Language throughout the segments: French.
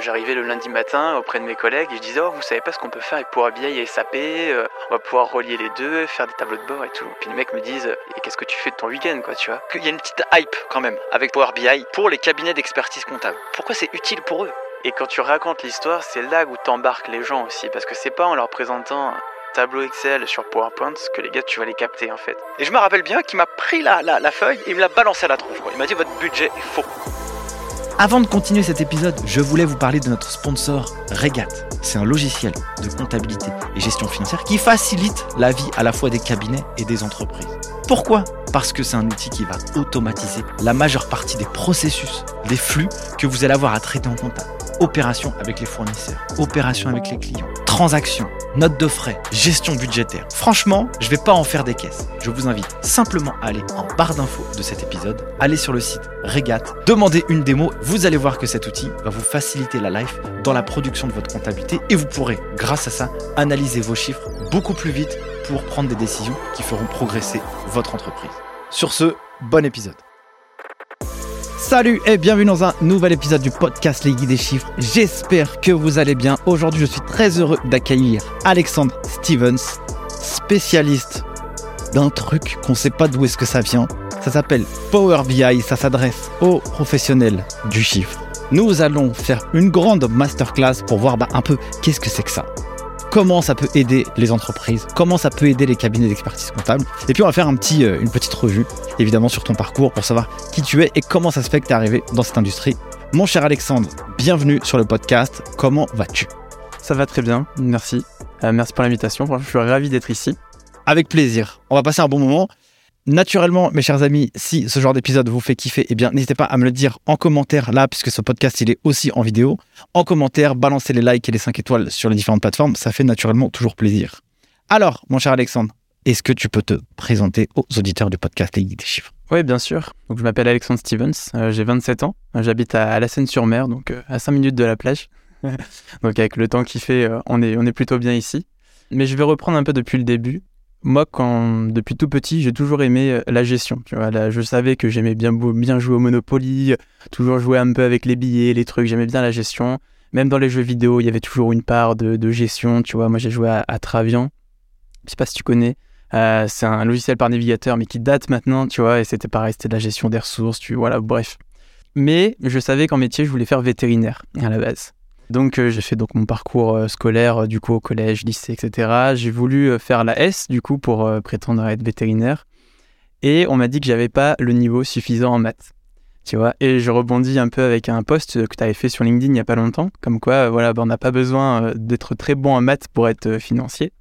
J'arrivais le lundi matin auprès de mes collègues et je disais, oh, vous savez pas ce qu'on peut faire avec Power BI et SAP, euh, on va pouvoir relier les deux, faire des tableaux de bord et tout. Puis les mecs me disent, et qu'est-ce que tu fais de ton week-end, quoi, tu vois? Il y a une petite hype quand même avec Power BI pour les cabinets d'expertise comptable. Pourquoi c'est utile pour eux? Et quand tu racontes l'histoire, c'est là où t'embarques les gens aussi, parce que c'est pas en leur présentant tableau Excel sur PowerPoint que les gars tu vas les capter en fait. Et je me rappelle bien qu'il m'a pris la, la, feuille et il me l'a balancé à la tronche. Quoi. Il m'a dit votre budget est faux. Avant de continuer cet épisode, je voulais vous parler de notre sponsor Regat. C'est un logiciel de comptabilité et gestion financière qui facilite la vie à la fois des cabinets et des entreprises. Pourquoi? Parce que c'est un outil qui va automatiser la majeure partie des processus, des flux que vous allez avoir à traiter en comptable opérations avec les fournisseurs, opérations avec les clients, transactions, notes de frais, gestion budgétaire. Franchement, je vais pas en faire des caisses. Je vous invite simplement à aller en barre d'infos de cet épisode, aller sur le site Regat, demander une démo. Vous allez voir que cet outil va vous faciliter la life dans la production de votre comptabilité et vous pourrez, grâce à ça, analyser vos chiffres beaucoup plus vite pour prendre des décisions qui feront progresser votre entreprise. Sur ce, bon épisode. Salut et bienvenue dans un nouvel épisode du podcast Les Guides des Chiffres. J'espère que vous allez bien. Aujourd'hui, je suis très heureux d'accueillir Alexandre Stevens, spécialiste d'un truc qu'on ne sait pas d'où est-ce que ça vient. Ça s'appelle Power BI, ça s'adresse aux professionnels du chiffre. Nous allons faire une grande masterclass pour voir bah, un peu qu'est-ce que c'est que ça comment ça peut aider les entreprises, comment ça peut aider les cabinets d'expertise comptable. Et puis on va faire un petit, euh, une petite revue, évidemment, sur ton parcours pour savoir qui tu es et comment ça se fait que tu es arrivé dans cette industrie. Mon cher Alexandre, bienvenue sur le podcast. Comment vas-tu? Ça va très bien, merci. Euh, merci pour l'invitation. Je suis ravi d'être ici. Avec plaisir. On va passer un bon moment. Naturellement, mes chers amis, si ce genre d'épisode vous fait kiffer, eh bien, n'hésitez pas à me le dire en commentaire là, puisque ce podcast, il est aussi en vidéo. En commentaire, balancez les likes et les 5 étoiles sur les différentes plateformes. Ça fait naturellement toujours plaisir. Alors, mon cher Alexandre, est-ce que tu peux te présenter aux auditeurs du podcast Les des chiffres? Oui, bien sûr. Donc, je m'appelle Alexandre Stevens, euh, j'ai 27 ans. J'habite à, la Seine-sur-Mer, donc euh, à 5 minutes de la plage. donc, avec le temps qui fait, euh, on est plutôt bien ici. Mais je vais reprendre un peu depuis le début moi, quand, depuis tout petit, j'ai toujours aimé euh, la gestion. Tu vois, je savais que j'aimais bien, bien jouer au Monopoly, toujours jouer un peu avec les billets, les trucs. J'aimais bien la gestion. Même dans les jeux vidéo, il y avait toujours une part de, gestion. Tu vois, moi, j'ai joué à, Travian. Je sais pas si tu connais. Euh, c'est un logiciel par navigateur, mais qui date maintenant, tu vois, et c'était pareil, c'était de la gestion des ressources, tu voilà, bref. Mais je savais qu'en métier, je voulais faire vétérinaire à la base. Donc euh, j'ai fait donc mon parcours euh, scolaire euh, du coup au collège, lycée, etc. J'ai voulu faire la S du coup pour prétendre être vétérinaire. Et on m'a dit que j'avais pas le niveau suffisant en maths. Tu vois, et je rebondis un peu avec un post que tu avais fait sur LinkedIn il n'y a pas longtemps, comme quoi voilà, ben, on n'a pas besoin d'être très bon en maths pour être financier.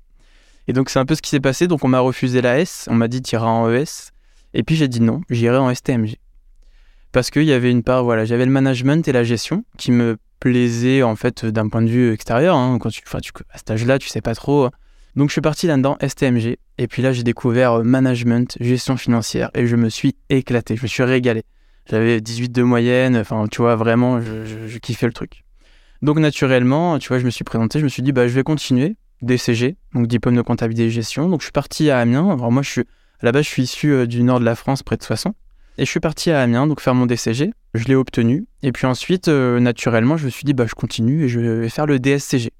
Et donc c'est un peu ce qui s'est passé, donc on m'a refusé la S, on m'a dit iras en ES, et puis j'ai dit non, j'irai en STMG. Parce qu'il y avait une part, voilà, j'avais le management et la gestion qui me plaisait en fait d'un point de vue extérieur. Hein, quand tu, tu, à cet âge-là, tu sais pas trop. Hein. Donc je suis parti là-dedans, STMG, et puis là j'ai découvert euh, management, gestion financière, et je me suis éclaté, je me suis régalé. J'avais 18 de moyenne, enfin tu vois, vraiment, je, kiffais le truc. Donc naturellement, tu vois, je me suis présenté, je me suis dit, bah je vais continuer, DCG, donc diplôme de comptabilité et gestion. Donc je suis parti à Amiens, alors moi je suis, à la base je suis issu euh, du nord de la France, près de Soissons. Et je suis parti à Amiens, donc faire mon DCG. Je l'ai obtenu. Et puis ensuite, euh, naturellement, je me suis dit, bah, je continue et je vais faire le DSCG.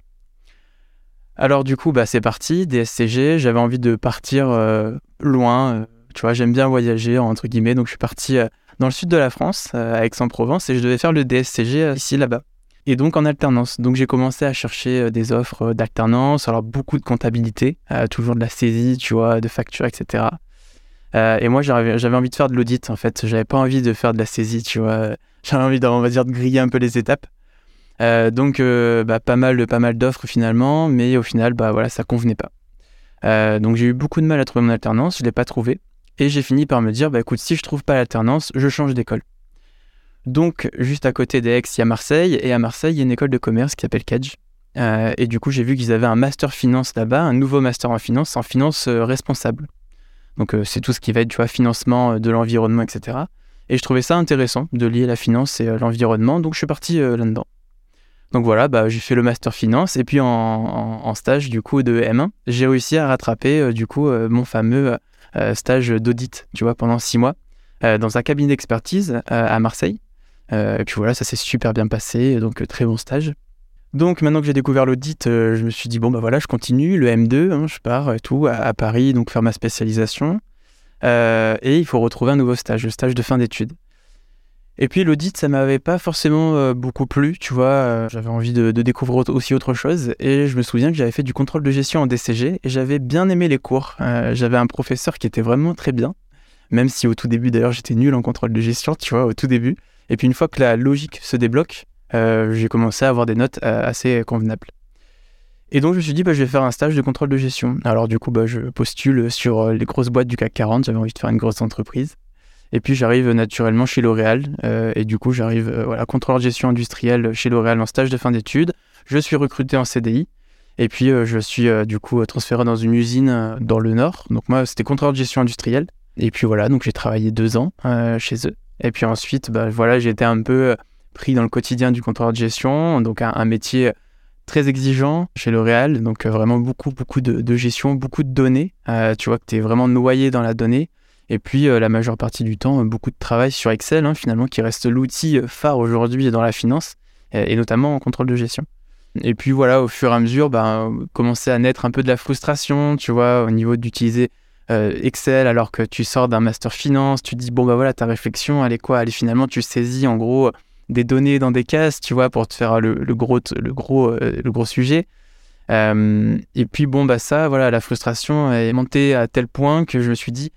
Alors du coup, bah, c'est parti, DSCG. J'avais envie de partir euh, loin. Euh, tu vois, j'aime bien voyager, entre guillemets. Donc je suis parti dans le sud de la France, à Aix-en-Provence, et je devais faire le DSCG ici, là-bas. Et donc en alternance. Donc j'ai commencé à chercher des offres d'alternance, alors beaucoup de comptabilité, toujours de la saisie, tu vois, de factures, etc. Euh, et moi, j'avais envie de faire de l'audit, en fait. J'avais pas envie de faire de la saisie, tu vois. J'avais envie, on va dire, de griller un peu les étapes. Euh, donc, euh, bah, pas mal, pas mal d'offres finalement, mais au final, bah voilà, ça convenait pas. donc, j'ai eu beaucoup de mal à trouver mon alternance, je l'ai pas trouvé. Et j'ai fini par me dire, bah écoute, si je trouve pas l'alternance, je change d'école. Donc, juste à côté d'Aix, il y a Marseille, et à Marseille, il y a une école de commerce qui s'appelle Cadge. et du coup, j'ai vu qu'ils avaient un master finance là-bas, un nouveau master en finance, en finance responsable. Donc euh, c'est tout ce qui va être tu vois, financement euh, de l'environnement, etc. Et je trouvais ça intéressant de lier la finance et euh, l'environnement, donc je suis parti là-dedans. Donc voilà, bah, j'ai fait le master finance et puis en, stage du coup de M1, j'ai réussi à rattraper du coup mon fameux stage d'audit, tu vois, pendant six mois dans un cabinet d'expertise à Marseille. et puis voilà, ça s'est super bien passé, donc très bon stage. Donc maintenant que j'ai découvert l'audit, je me suis dit bon bah voilà, je continue le M2, hein, je pars et tout à, Paris, donc faire ma spécialisation. et il faut retrouver un nouveau stage, le stage de fin d'études. Et puis l'audit, ça m'avait pas forcément euh, beaucoup plu, tu vois. Euh, j'avais envie de, découvrir aussi autre chose. Et je me souviens que j'avais fait du contrôle de gestion en DCG et j'avais bien aimé les cours. Euh, j'avais un professeur qui était vraiment très bien, même si au tout début d'ailleurs j'étais nul en contrôle de gestion, tu vois, au tout début. Et puis une fois que la logique se débloque, j'ai commencé à avoir des notes assez convenables. Et donc je me suis dit, bah, je vais faire un stage de contrôle de gestion. Alors du coup, bah, je postule sur les grosses boîtes du CAC 40, j'avais envie de faire une grosse entreprise. Et puis j'arrive naturellement chez L'Oréal. Euh, et du coup, j'arrive, euh, voilà, contrôleur de gestion industrielle chez L'Oréal en stage de fin d'études. Je suis recruté en CDI. Et puis euh, je suis du coup transféré dans une usine dans le Nord. Donc moi, c'était contrôleur de gestion industrielle. Et puis voilà, donc j'ai travaillé deux ans chez eux. Et puis ensuite, bah, voilà, été un peu pris dans le quotidien du contrôleur de gestion. Donc un, métier très exigeant chez L'Oréal. Donc vraiment beaucoup, beaucoup de, gestion, beaucoup de données. tu vois que tu es vraiment noyé dans la donnée. Et puis euh, la majeure partie du temps, beaucoup de travail sur Excel, hein, finalement, qui reste l'outil euh, phare aujourd'hui dans la finance, et, notamment en contrôle de gestion. Et puis voilà, au fur et à mesure, ben, commencer à naître un peu de la frustration, tu vois, au niveau d'utiliser euh, Excel alors que tu sors d'un master finance, tu dis, bon, bah voilà, ta réflexion, elle est quoi? Elle est finalement, tu saisis en gros des données dans des cases, tu vois, pour te faire le, gros, le, gros, le gros sujet. et puis bon, bah ça, voilà, la frustration est montée à tel point que je me suis dit,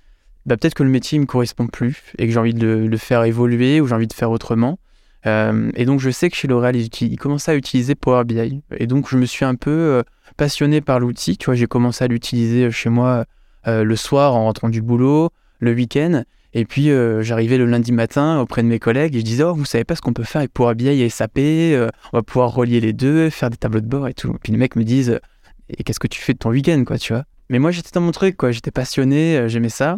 bah, peut-être que le métier ne me correspond plus et que j'ai envie de le, faire évoluer ou j'ai envie de faire autrement. Euh, et donc je sais que chez L'Oréal, ils, ils, commençaient à utiliser Power BI. Et donc je me suis un peu euh, passionné par l'outil. Tu vois, j'ai commencé à l'utiliser chez moi euh, le soir en rentrant du boulot, le week-end. Et puis j'arrivais le lundi matin auprès de mes collègues et je disais, oh, vous savez pas ce qu'on peut faire avec Power BI et SAP, on va pouvoir relier les deux, faire des tableaux de bord et tout. Et puis les mecs me disent, et qu'est-ce que tu fais de ton week-end, quoi, tu vois Mais moi j'étais dans mon truc, quoi, j'étais passionné, j'aimais ça.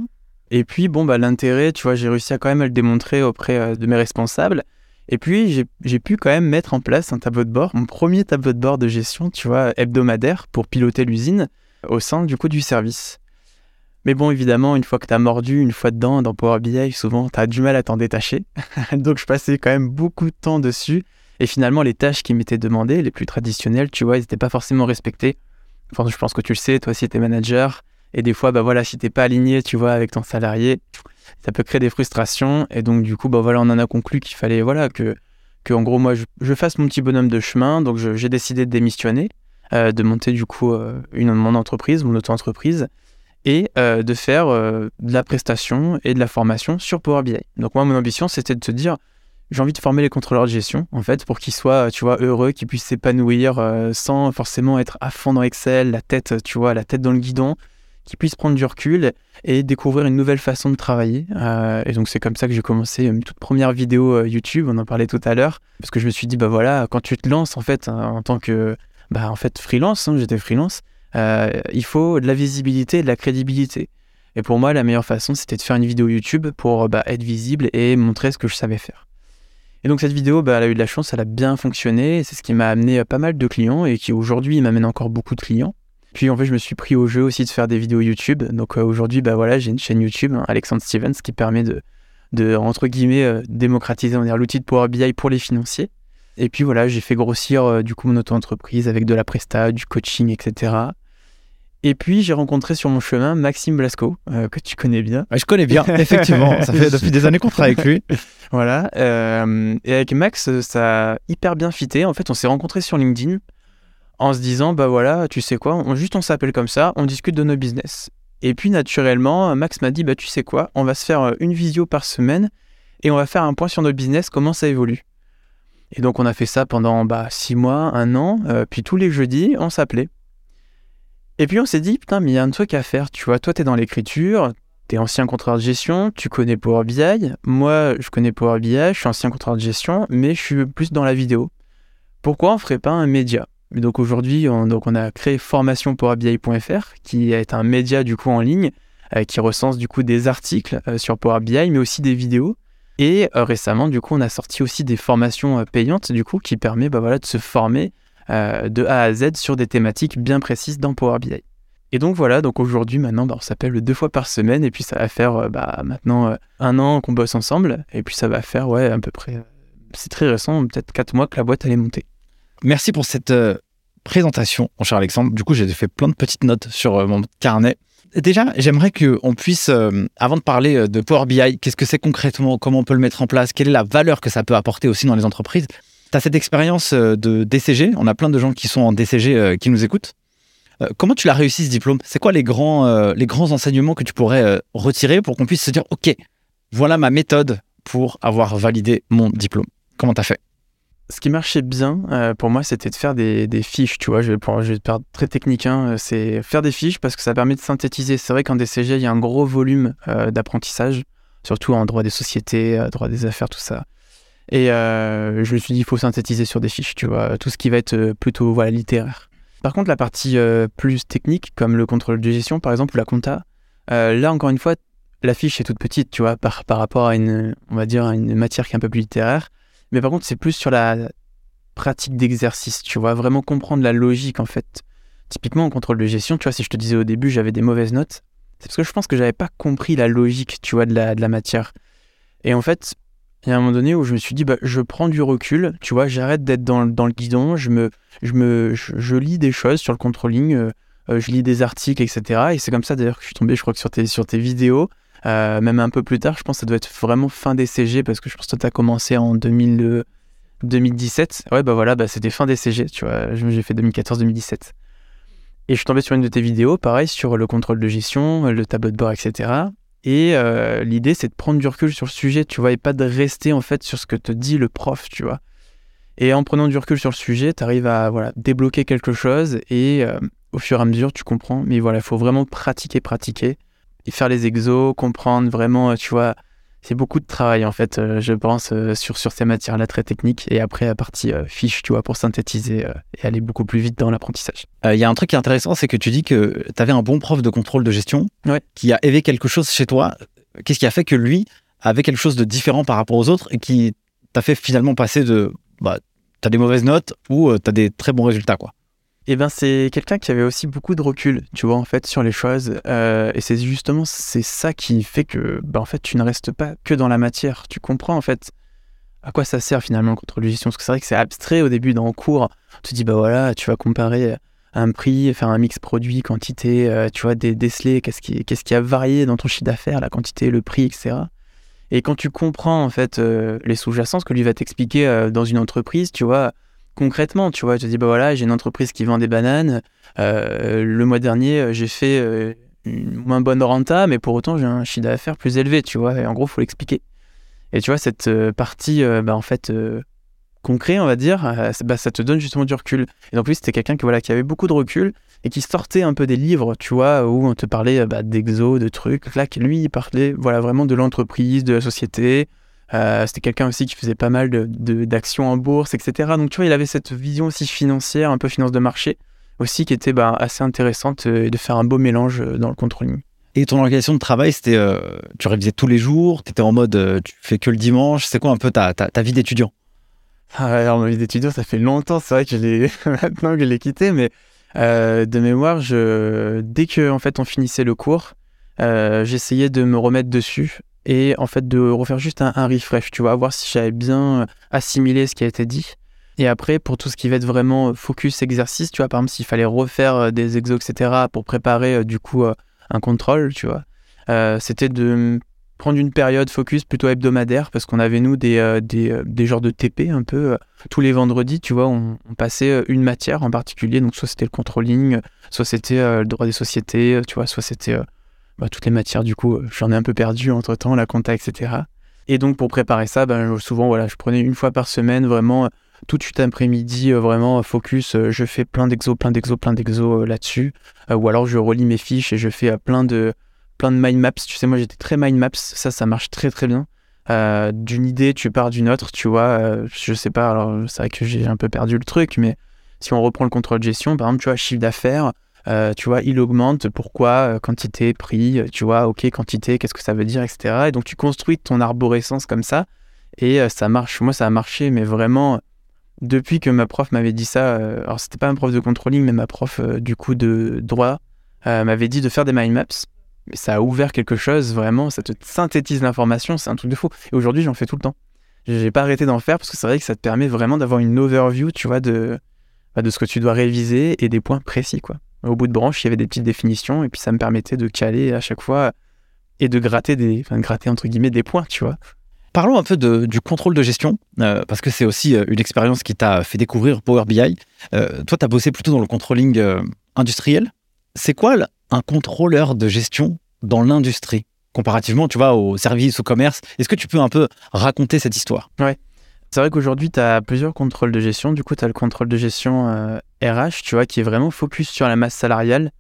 Et puis, bon, bah, l'intérêt, tu vois, j'ai réussi à quand même à le démontrer auprès euh, de mes responsables. Et puis, j'ai pu quand même mettre en place un tableau de bord, mon premier tableau de bord de gestion, tu vois, hebdomadaire pour piloter l'usine au sein du coup du service. Mais bon, évidemment, une fois que tu as mordu, une fois dedans, dans Power BI, souvent, tu as du mal à t'en détacher. Donc, je passais quand même beaucoup de temps dessus. Et finalement, les tâches qui m'étaient demandées, les plus traditionnelles, tu vois, ils n'étaient pas forcément respectées. Enfin, je pense que tu le sais, toi aussi, tu es manager. Et des fois, bah voilà, si t'es pas aligné, tu vois, avec ton salarié, ça peut créer des frustrations. Et donc, du coup, bah voilà, on en a conclu qu'il fallait, voilà, que, que en gros, moi, je, fasse mon petit bonhomme de chemin. Donc, j'ai décidé de démissionner, euh, de monter, du coup, euh, une, mon entreprise, mon auto-entreprise, et euh, de faire de la prestation et de la formation sur Power BI. Donc, moi, mon ambition, c'était de te dire, j'ai envie de former les contrôleurs de gestion, en fait, pour qu'ils soient, tu vois, heureux, qu'ils puissent s'épanouir sans forcément être à fond dans Excel, la tête, tu vois, la tête dans le guidon, qui puisse prendre du recul et découvrir une nouvelle façon de travailler. Euh, et donc c'est comme ça que j'ai commencé une toute première vidéo euh, YouTube, on en parlait tout à l'heure, parce que je me suis dit, bah voilà, quand tu te lances en fait hein, en tant que bah, en fait freelance, hein, j'étais freelance, euh, il faut de la visibilité et de la crédibilité. Et pour moi, la meilleure façon, c'était de faire une vidéo YouTube pour bah, être visible et montrer ce que je savais faire. Et donc cette vidéo, bah, elle a eu de la chance, elle a bien fonctionné, c'est ce qui m'a amené pas mal de clients et qui aujourd'hui m'amène encore beaucoup de clients. Puis en fait, je me suis pris au jeu aussi de faire des vidéos YouTube. Donc euh, aujourd'hui, bah voilà, j'ai une chaîne YouTube, hein, Alexandre Stevens, qui permet de, de entre guillemets, euh, démocratiser l'outil de Power BI pour les financiers. Et puis voilà, j'ai fait grossir euh, du coup mon auto-entreprise avec de la presta, du coaching, etc. Et puis j'ai rencontré sur mon chemin Maxime Blasco, que tu connais bien. je connais bien, effectivement. ça fait depuis des années qu'on travaille avec lui. voilà. et avec Max, ça a hyper bien fité. En fait, on s'est rencontrés sur LinkedIn en se disant bah voilà, tu sais quoi, on, juste on s'appelle comme ça, on discute de nos business. Et puis naturellement, Max m'a dit bah tu sais quoi, on va se faire euh, une visio par semaine et on va faire un point sur notre business, comment ça évolue. Et donc on a fait ça pendant bah, six mois, un an, euh, puis tous les jeudis, on s'appelait. Et puis on s'est dit, putain, mais il y a un truc à faire, tu vois, toi t'es dans l'écriture, t'es ancien contrôleur de gestion, tu connais Power BI, moi je connais Power BI, je suis ancien contrôleur de gestion, mais je suis plus dans la vidéo. Pourquoi on ferait pas un média? Donc aujourd'hui, on, donc on a créé formationpowerbi.fr qui est un média du coup en ligne euh, qui recense du coup des articles euh, sur Power BI mais aussi des vidéos. Et euh, récemment, du coup, on a sorti aussi des formations payantes du coup qui permet bah, voilà, de se former de A à Z sur des thématiques bien précises dans Power BI. Et donc voilà, donc aujourd'hui maintenant, bah, on s'appelle deux fois par semaine et puis ça va faire bah, maintenant un an qu'on bosse ensemble et puis ça va faire ouais à peu près c'est très récent, peut-être 4 mois que la boîte elle est montée. Merci pour cette euh, présentation, mon cher Alexandre. Du coup, j'ai fait plein de petites notes sur euh, mon carnet. Déjà, j'aimerais qu'on puisse, euh, avant de parler de Power BI, qu'est-ce que c'est concrètement, comment on peut le mettre en place, quelle est la valeur que ça peut apporter aussi dans les entreprises. Tu as cette expérience de DCG, on a plein de gens qui sont en DCG qui nous écoutent. comment tu l'as réussi ce diplôme? C'est quoi les grands, les grands enseignements que tu pourrais retirer pour qu'on puisse se dire, OK, voilà ma méthode pour avoir validé mon diplôme? Comment tu as fait? Ce qui marchait bien euh, pour moi, c'était de faire des, fiches, tu vois. Je vais, pour, je très technique, hein, euh, c'est faire des fiches parce que ça permet de synthétiser. C'est vrai qu'en DCG, il y a un gros volume euh, d'apprentissage, surtout en droit des sociétés, droit des affaires, tout ça. Et je me suis dit, il faut synthétiser sur des fiches, tu vois, tout ce qui va être plutôt voilà, littéraire. Par contre, la partie plus technique, comme le contrôle de gestion, par exemple, ou la compta, là, encore une fois, la fiche est toute petite, tu vois, par, par rapport à une, on va dire, à une matière qui est un peu plus littéraire. Mais par contre, c'est plus sur la pratique d'exercice, tu vois, vraiment comprendre la logique en fait. Typiquement en contrôle de gestion, tu vois, si je te disais au début j'avais des mauvaises notes, c'est parce que je pense que j'avais pas compris la logique, tu vois, de la, de la matière. Et en fait, il y a un moment donné où je me suis dit, bah, je prends du recul, tu vois, j'arrête d'être dans, le guidon, je, me, je, me, je, lis des choses sur le controlling, euh, euh, je lis des articles, etc. Et c'est comme ça d'ailleurs que je suis tombé, je crois que sur tes, sur tes vidéos, euh, même un peu plus tard, je pense que ça doit être vraiment fin DCG parce que je pense que tu as commencé en 2000, 2017. Ouais, bah voilà, bah c'était fin DCG, tu vois. J'ai fait 2014-2017. Et je suis tombé sur une de tes vidéos, pareil, sur le contrôle de gestion, le tableau de bord, etc. Et euh, l'idée, c'est de prendre du recul sur le sujet, tu vois, et pas de rester en fait sur ce que te dit le prof, tu vois. Et en prenant du recul sur le sujet, tu arrives à voilà, débloquer quelque chose et euh, au fur et à mesure, tu comprends. Mais voilà, il faut vraiment pratiquer, pratiquer et faire les exos, comprendre vraiment, tu vois. C'est beaucoup de travail en fait, euh, je pense, euh, sur, sur ces matières-là très techniques. Et après, la partie euh, fiche, tu vois, pour synthétiser et aller beaucoup plus vite dans l'apprentissage. Il y a un truc qui est intéressant, c'est que tu dis que tu avais un bon prof de contrôle de gestion qui a éveillé quelque chose chez toi. Qu'est-ce qui a fait que lui avait quelque chose de différent par rapport aux autres et qui t'a fait finalement passer de bah, tu as des mauvaises notes ou tu as des très bons résultats quoi? Eh ben, c'est quelqu'un qui avait aussi beaucoup de recul, tu vois, en fait, sur les choses. Euh, et c'est justement c'est ça qui fait que, ben, en fait, tu ne restes pas que dans la matière. Tu comprends, en fait, à quoi ça sert finalement le contrôle de gestion. Parce que c'est vrai que c'est abstrait au début dans cours. Tu te dis, bah voilà, tu vas comparer un prix, faire un mix produit, quantité, euh, tu vois, déceler, qu'est-ce qui, qui a varié dans ton chiffre d'affaires, la quantité, le prix, etc. Et quand tu comprends, en fait, euh, les sous-jacents, ce que lui va t'expliquer dans une entreprise, tu vois, concrètement, tu vois. Je te dis, bah voilà, j'ai une entreprise qui vend des bananes. Euh, le mois dernier, euh, j'ai fait euh, une moins bonne renta, mais pour autant, j'ai un chiffre d'affaires plus élevé, tu vois. Et en gros, faut l'expliquer. Et tu vois, cette partie, bah, en fait, concret, on va dire, bah, ça te donne justement du recul. Et en plus, c'était quelqu'un qui, voilà, qui avait beaucoup de recul et qui sortait un peu des livres, tu vois, où on te parlait bah, d'exo, de trucs. Là, lui, il parlait voilà, vraiment de l'entreprise, de la société, euh, c'était quelqu'un aussi qui faisait pas mal d'actions de, en bourse, etc. Donc tu vois, il avait cette vision aussi financière, un peu finance de marché, aussi qui était bah, assez intéressante euh, de faire un beau mélange euh, dans le controlling. Et ton organisation de travail, c'était, tu révisais tous les jours, tu étais en mode, tu fais que le dimanche, c'est quoi un peu ta, ta, vie d'étudiant? Ah, Alors ma vie d'étudiant, ça fait longtemps, c'est vrai que je l'ai maintenant que je l'ai quitté, mais de mémoire, je, dès que en fait on finissait le cours, j'essayais de me remettre dessus et en fait de refaire juste un, refresh, tu vois, voir si j'avais bien euh, assimilé ce qui a été dit. Et après, pour tout ce qui va être vraiment euh, focus exercice, tu vois, par exemple, s'il fallait refaire euh, des exos, etc., pour préparer du coup un contrôle, tu vois, c'était de prendre une période focus plutôt hebdomadaire, parce qu'on avait, nous, des, des, des, genres de TP un peu. tous les vendredis, tu vois, on, on, passait une matière en particulier, donc soit c'était le controlling, soit c'était le droit des sociétés, tu vois, soit c'était bah, toutes les matières, du coup, j'en ai un peu perdu entre temps, la compta, etc. Et donc, pour préparer ça, ben, souvent, voilà, je prenais une fois par semaine, vraiment, tout de suite après-midi, euh, vraiment focus, euh, je fais plein d'exos, plein d'exos, plein d'exos euh, là-dessus. ou alors, je relis mes fiches et je fais plein de, plein de mind maps. Tu sais, moi, j'étais très mind maps, ça, ça marche très, très bien. d'une idée, tu pars d'une autre, tu vois. je sais pas, alors, c'est vrai que j'ai un peu perdu le truc, mais si on reprend le contrôle de gestion, par exemple, tu vois, chiffre d'affaires, euh, tu vois, il augmente, pourquoi, euh, quantité, prix, euh, tu vois, ok, quantité, qu'est-ce que ça veut dire, etc. Et donc tu construis ton arborescence comme ça, et ça marche. Moi, ça a marché, mais vraiment, depuis que ma prof m'avait dit ça, alors c'était pas un prof de controlling, mais ma prof du coup de droit m'avait dit de faire des mind maps. Ça a ouvert quelque chose, vraiment, ça te synthétise l'information, c'est un truc de fou. Et aujourd'hui, j'en fais tout le temps. j'ai pas arrêté d'en faire parce que c'est vrai que ça te permet vraiment d'avoir une overview, tu vois, de, bah, de ce que tu dois réviser et des points précis, quoi. Au bout de branche, il y avait des petites définitions et puis ça me permettait de caler à chaque fois et de gratter des, enfin, gratter entre guillemets des points, tu vois. Parlons un peu de, du contrôle de gestion, euh, parce que c'est aussi euh, une expérience qui t'a fait découvrir Power BI. Euh, toi, tu as bossé plutôt dans le controlling industriel. C'est quoi un contrôleur de gestion dans l'industrie? Comparativement, tu vois, aux services, au commerce. Est-ce que tu peux un peu raconter cette histoire? Ouais. C'est vrai qu'aujourd'hui, tu as plusieurs contrôles de gestion. Du coup, tu as le contrôle de gestion RH, tu vois, qui est vraiment focus sur la masse salariale.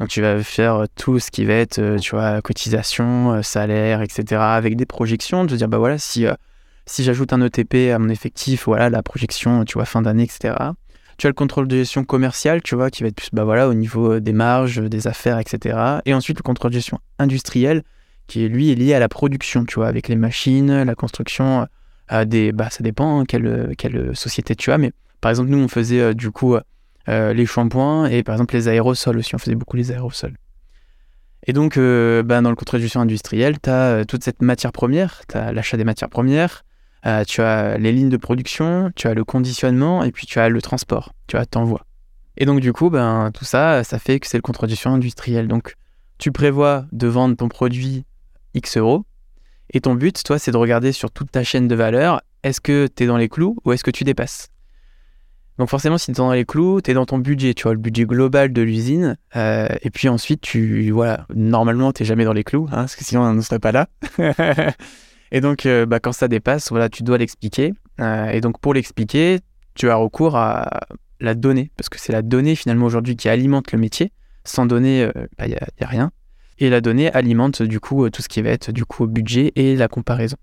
Donc, tu vas faire tout ce qui va être, tu vois, cotisation, salaire, etc., avec des projections, de dire, bah voilà, si, si j'ajoute un ETP à mon effectif, voilà, la projection, tu vois, fin d'année, etc. Tu as le contrôle de gestion commerciale, tu vois, qui va être plus, bah voilà, au niveau des marges, des affaires, etc. Et ensuite, le contrôle de gestion industrielle, qui lui est lié à la production, tu vois, avec les machines, la construction des, bah, ça dépend hein, quelle, quelle société tu as, mais par exemple, nous, on faisait euh, du coup euh, les shampoings et par exemple les aérosols aussi, on faisait beaucoup les aérosols. Et donc, euh, bah, dans le gestion industrielle, tu as toute cette matière première, tu as l'achat des matières premières, tu as les lignes de production, tu as le conditionnement et puis tu as le transport, tu as t'envoies. Et donc, du coup, ben, tout ça, ça fait que c'est le gestion industrielle. Donc, tu prévois de vendre ton produit X euros, et ton but, toi, c'est de regarder sur toute ta chaîne de valeur, est-ce que tu es dans les clous ou est-ce que tu dépasses? Donc forcément, si tu es dans les clous, tu es dans ton budget, tu vois, le budget global de l'usine. Euh, et puis ensuite, tu, voilà, normalement, tu jamais dans les clous, hein, parce que sinon, on ne serait pas là. et donc, euh, bah, quand ça dépasse, voilà, tu dois l'expliquer. Euh, et donc, pour l'expliquer, tu as recours à la donnée, parce que c'est la donnée, finalement, aujourd'hui, qui alimente le métier. Sans donnée, il bah, n'y a, a, rien. Et la donnée alimente du coup euh, tout ce qui va être du coup budget et la comparaison.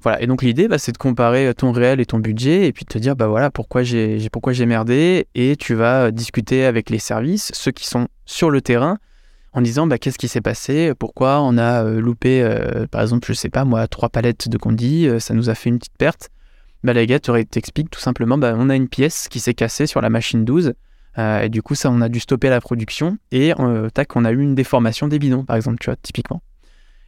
Voilà, et donc l'idée, bah, c'est de comparer ton réel et ton budget et puis de te dire, bah voilà, pourquoi j'ai pourquoi j'ai merdé et tu vas discuter avec les services, ceux qui sont sur le terrain, en disant, bah, qu'est-ce qui s'est passé, pourquoi on a euh, loupé, euh, par exemple, je sais pas moi, trois palettes de condi, ça nous a fait une petite perte. Bah, les gars t'expliquent tout simplement, bah, on a une pièce qui s'est cassée sur la machine 12, euh, et du coup, ça, on a dû stopper la production et euh, tac, on a eu une déformation des bidons, par exemple, tu vois, typiquement.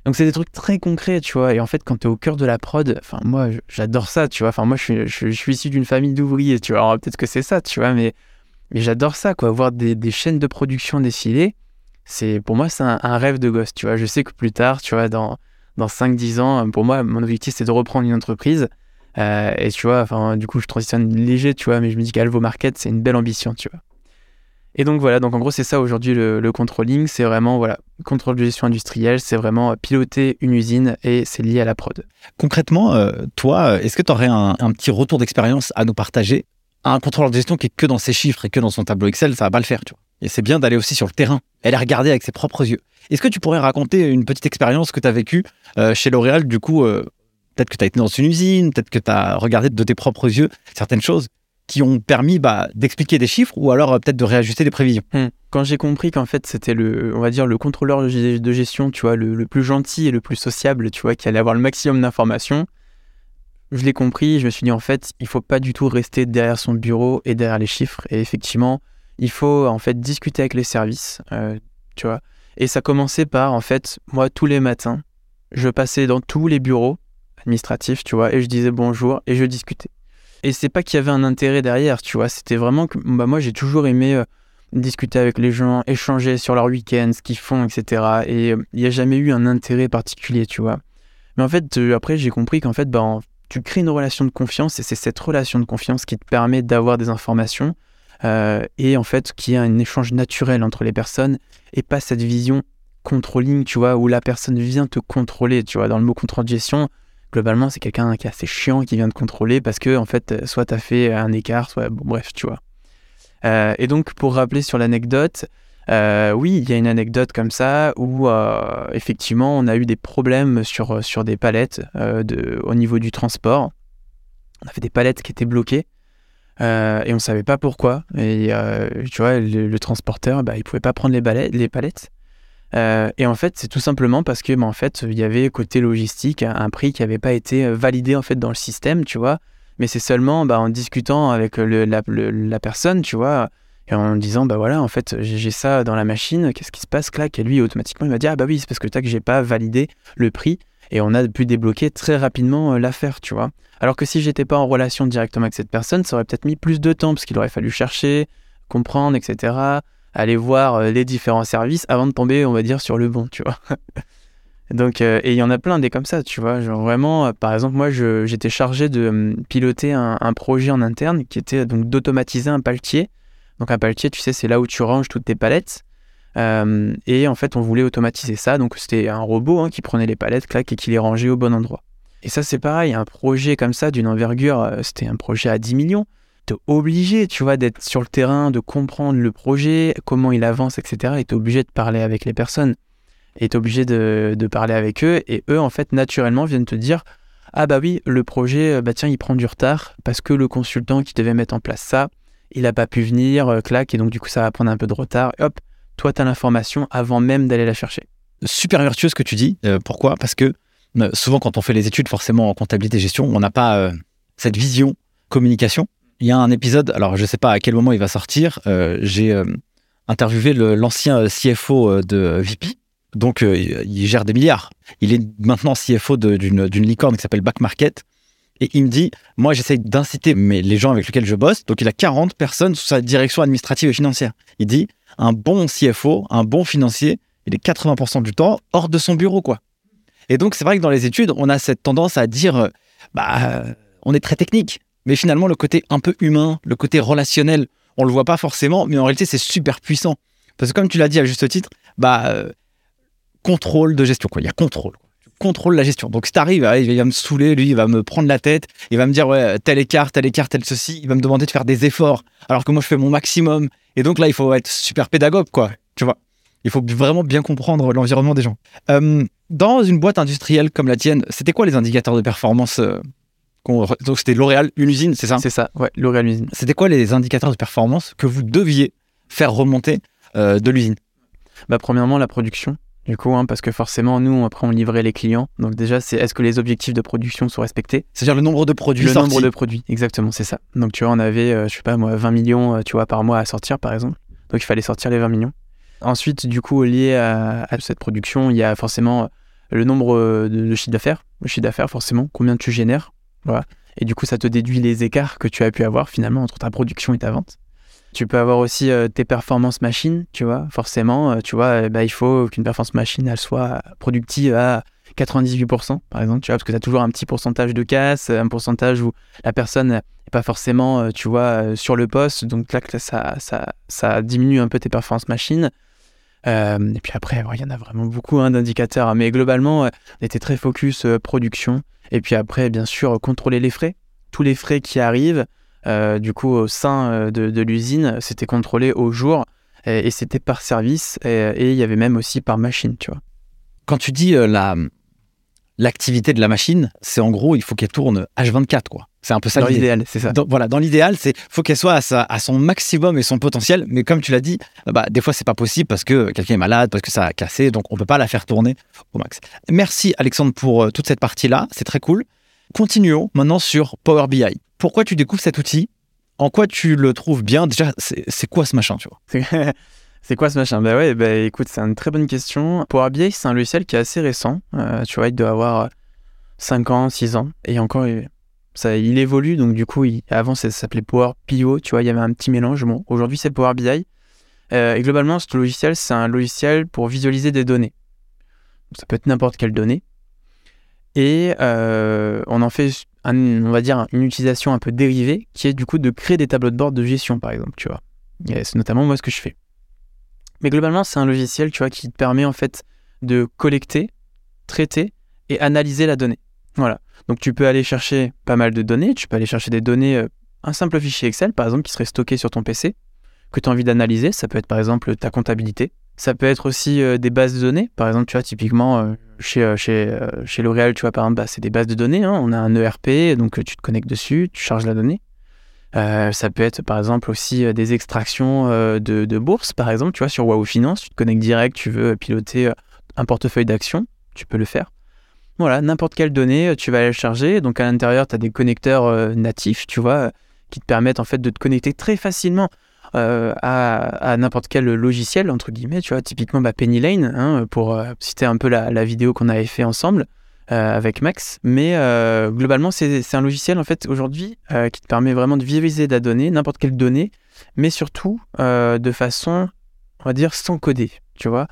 Donc c'est des trucs très concrets, tu vois. Et en fait, quand tu es au cœur de la prod, enfin moi, j'adore ça, tu vois. Enfin moi, je suis, issu d'une famille d'ouvriers, tu vois. Peut-être que c'est ça, tu vois, mais, mais j'adore ça, quoi. Voir des, des, chaînes de production défiler, c'est pour moi, c'est un, rêve de gosse, tu vois. Je sais que plus tard, tu vois, dans, dans 5-10 ans, pour moi, mon objectif, c'est de reprendre une entreprise. Euh, et tu vois, enfin, du coup, je transitionne léger, tu vois, mais je me dis qu'Alvo Market, c'est une belle ambition, tu vois. Et donc voilà, donc en gros c'est ça aujourd'hui le, controlling, c'est vraiment voilà, contrôle de gestion industrielle, c'est vraiment piloter une usine et c'est lié à la prod. Concrètement, euh, toi, est-ce que tu aurais un, petit retour d'expérience à nous partager? Un contrôleur de gestion qui est que dans ses chiffres et que dans son tableau Excel, ça va pas le faire, tu vois. Et c'est bien d'aller aussi sur le terrain, aller regarder avec ses propres yeux. Est-ce que tu pourrais raconter une petite expérience que tu as vécue euh, chez L'Oréal? Du coup, euh, peut-être que tu as été dans une usine, peut-être que tu as regardé de tes propres yeux certaines choses qui ont permis bah, d'expliquer des chiffres ou alors euh, peut-être de réajuster des prévisions. Hmm. Quand j'ai compris qu'en fait c'était le, on va dire le contrôleur de gestion, tu vois, le, plus gentil et le plus sociable, tu vois, qui allait avoir le maximum d'informations, je l'ai compris. Je me suis dit en fait, il faut pas du tout rester derrière son bureau et derrière les chiffres. Et effectivement, il faut en fait discuter avec les services, euh, tu vois. Et ça commençait par en fait, moi tous les matins, je passais dans tous les bureaux administratifs, tu vois, et je disais bonjour et je discutais. Et c'est pas qu'il y avait un intérêt derrière, tu vois. C'était vraiment que bah, moi, j'ai toujours aimé euh, discuter avec les gens, échanger sur leur week-end, ce qu'ils font, etc. Et euh, il n'y a jamais eu un intérêt particulier, tu vois. Mais en fait, euh, après, j'ai compris qu'en fait, bah, tu crées une relation de confiance et c'est cette relation de confiance qui te permet d'avoir des informations et en fait, qui a un échange naturel entre les personnes et pas cette vision controlling, tu vois, où la personne vient te contrôler, tu vois. Dans le mot contrôle de gestion, globalement, c'est quelqu'un qui est assez chiant, qui vient de contrôler parce que, en fait, euh, soit tu as fait un écart, soit. Bon, bref, tu vois. Euh, et donc, pour rappeler sur l'anecdote, euh, oui, il y a une anecdote comme ça où, effectivement, on a eu des problèmes sur, des palettes au niveau du transport. On avait des palettes qui étaient bloquées. et on savait pas pourquoi. Et tu vois, le, transporteur, bah, il pouvait pas prendre les palettes. Euh, et en fait, c'est tout simplement parce que, bah, en fait, il y avait côté logistique un prix qui n'avait pas été euh, validé en fait dans le système, tu vois. Mais c'est seulement bah, en discutant avec la, personne, tu vois, et en disant, bah voilà, en fait, j'ai ça dans la machine, qu'est-ce qui se passe, clac Et lui, automatiquement, il m'a dit, ah bah oui, c'est parce que que j'ai pas validé le prix. Et on a pu débloquer très rapidement euh, l'affaire, tu vois. Alors que si j'étais pas en relation directement avec cette personne, ça aurait peut-être mis plus de temps parce qu'il aurait fallu chercher, comprendre, etc. Aller voir les différents services avant de tomber, on va dire, sur le bon, tu vois. Donc, et il y en a plein des comme ça, tu vois. Vraiment, par exemple, moi, j'étais chargé de hum, piloter un, projet en interne qui était donc d'automatiser un paletier. Donc un paletier, tu sais, c'est là où tu ranges toutes tes palettes. Euh, et en fait, on voulait automatiser ça. Donc, c'était un robot hein, qui prenait les palettes, clac, et qui les rangeait au bon endroit. Et ça, c'est pareil, un projet comme ça, d'une envergure, euh, c'était un projet à 10 millions. Obligé, tu vois, d'être sur le terrain, de comprendre le projet, comment il avance, etc. Et t'es obligé de parler avec les personnes. Et t'es obligé de, parler avec eux. Et eux, en fait, naturellement, viennent te dire Ah, bah oui, le projet, euh, bah tiens, il prend du retard parce que le consultant qui devait mettre en place ça, il n'a pas pu venir, clac, et donc du coup, ça va prendre un peu de retard. Et hop, toi, tu as l'information avant même d'aller la chercher. Super vertueux ce que tu dis. Euh, pourquoi? Parce que euh, souvent, quand on fait les études, forcément en comptabilité et gestion, on n'a pas euh, cette vision communication. Il y a un épisode, alors je ne sais pas à quel moment il va sortir, j'ai interviewé l'ancien CFO de VP. Donc, il gère des milliards. Il est maintenant CFO d'une licorne qui s'appelle Back Market. Et il me dit, moi j'essaye d'inciter les gens avec lesquels je bosse, donc il a 40 personnes sous sa direction administrative et financière. Il dit, un bon CFO, un bon financier, il est 80% du temps hors de son bureau, quoi. Et donc, c'est vrai que dans les études, on a cette tendance à dire, euh, bah, on est très technique. Mais finalement, le côté un peu humain, le côté relationnel, on le voit pas forcément, mais en réalité, c'est super puissant. Parce que comme tu l'as dit à juste titre, bah, euh, contrôle de gestion, quoi. Il y a contrôle. Contrôle la gestion. Donc, si t'arrives, il va me saouler, lui, il va me prendre la tête, il va me dire, ouais, tel écart, tel écart, tel ceci, il va me demander de faire des efforts, alors que moi, je fais mon maximum. Et donc là, il faut être super pédagogue, quoi. Tu vois? Il faut vraiment bien comprendre l'environnement des gens. Euh, dans une boîte industrielle comme la tienne, c'était quoi les indicateurs de performance euh, Donc c'était L'Oréal, une usine, c'est ça? C'est ça, ouais, L'Oréal, usine. C'était quoi les indicateurs de performance que vous deviez faire remonter euh, de l'usine? Bah, Premièrement, la production. Du coup, hein, parce que forcément, nous, après, on livrait les clients. Donc déjà, c'est est-ce que les objectifs de production sont respectés? C'est-à-dire le nombre de produits Le nombre de produits, exactement, c'est ça. Donc tu vois, on avait, euh, je sais pas moi, 20 millions, euh, tu vois, par mois à sortir, par exemple. Donc il fallait sortir les 20 millions. Ensuite, du coup, lié à, cette production, il y a forcément le nombre euh, de, de chiffre d'affaires. Le chiffre d'affaires, forcément, combien tu génères. Et du coup, ça te déduit les écarts que tu as pu avoir finalement entre ta production et ta vente. Tu peux avoir aussi euh, tes performances machines, tu vois, forcément, euh, tu vois, bah, il faut qu'une performance machine, elle soit productive à 98%, par exemple, tu vois, parce que tu as toujours un petit pourcentage de casse, un pourcentage où la personne n'est pas forcément, euh, tu vois, sur le poste, donc là, ça, ça diminue un peu tes performances machines. Et puis après, il y en a vraiment beaucoup hein, d'indicateurs, mais globalement, on était très focus production. Et puis après, bien sûr, contrôler les frais, tous les frais qui arrivent, euh, du coup, au sein euh, de, l'usine, c'était contrôlé au jour et, c'était par service et, il y avait même aussi par machine, tu vois. Quand tu dis euh, la l'activité de la machine, c'est en gros, il faut qu'elle tourne H24, quoi. C'est un peu ça dans l'idéal, c'est ça. voilà, dans l'idéal, c'est faut qu'elle soit à, à, son maximum et son potentiel. Mais comme tu l'as dit, bah, des fois c'est pas possible parce que quelqu'un est malade, parce que ça a cassé, donc on peut pas la faire tourner au max. Merci Alexandre pour toute cette partie-là, c'est très cool. Continuons maintenant sur Power BI pourquoi tu découvres cet outil? En quoi tu le trouves bien? Déjà, c'est quoi ce machin, tu vois? C'est quoi ce machin? Bah ouais, bah écoute, c'est une très bonne question. Power BI, c'est un logiciel qui est assez récent. Euh, tu vois, il doit avoir 5 ans, 6 ans. Et encore, il évolue. Donc du coup, avant, ça s'appelait Power PO. Tu vois, il y avait un petit mélange. Bon, aujourd'hui, c'est Power BI. Euh, et globalement, ce logiciel, c'est un logiciel pour visualiser des données. Ça peut être n'importe quelle donnée. Et euh, on en fait on va dire, une utilisation un peu dérivée, qui est du coup de créer des tableaux de bord de gestion, par exemple, tu vois. c'est notamment moi ce que je fais. Mais globalement, c'est un logiciel, tu vois, qui te permet en fait de collecter, traiter et analyser la donnée. Voilà. Donc tu peux aller chercher pas mal de données, tu peux aller chercher des données, euh, un simple fichier Excel par exemple qui serait stocké sur ton PC, que tu as envie d'analyser, ça peut être par exemple ta comptabilité, ça peut être aussi euh, des bases de données. Par exemple, tu vois, typiquement, euh, chez, chez, chez L'Oréal, tu vois, par exemple, bah, c'est des bases de données. Hein. On a un ERP, donc tu te connectes dessus, tu charges la donnée. ça peut être, par exemple, aussi des extractions de, de bourse, par exemple, tu vois, sur Wahoo Finance. Tu te connectes direct, tu veux piloter un portefeuille d'actions, tu peux le faire. Voilà, n'importe quelle donnée, tu vas aller charger. Donc, à l'intérieur, tu as des connecteurs natifs, tu vois, qui te permettent, en fait, de te connecter très facilement euh, à, n'importe quel logiciel, entre guillemets, tu vois, typiquement bah, Penny Lane, hein, pour euh, citer un peu la, vidéo qu'on avait fait ensemble. avec Max. Mais globalement, c'est un logiciel en fait aujourd'hui qui te permet vraiment de visualiser la donnée, n'importe quelle donnée, mais surtout de façon, on va dire, sans coder, tu vois.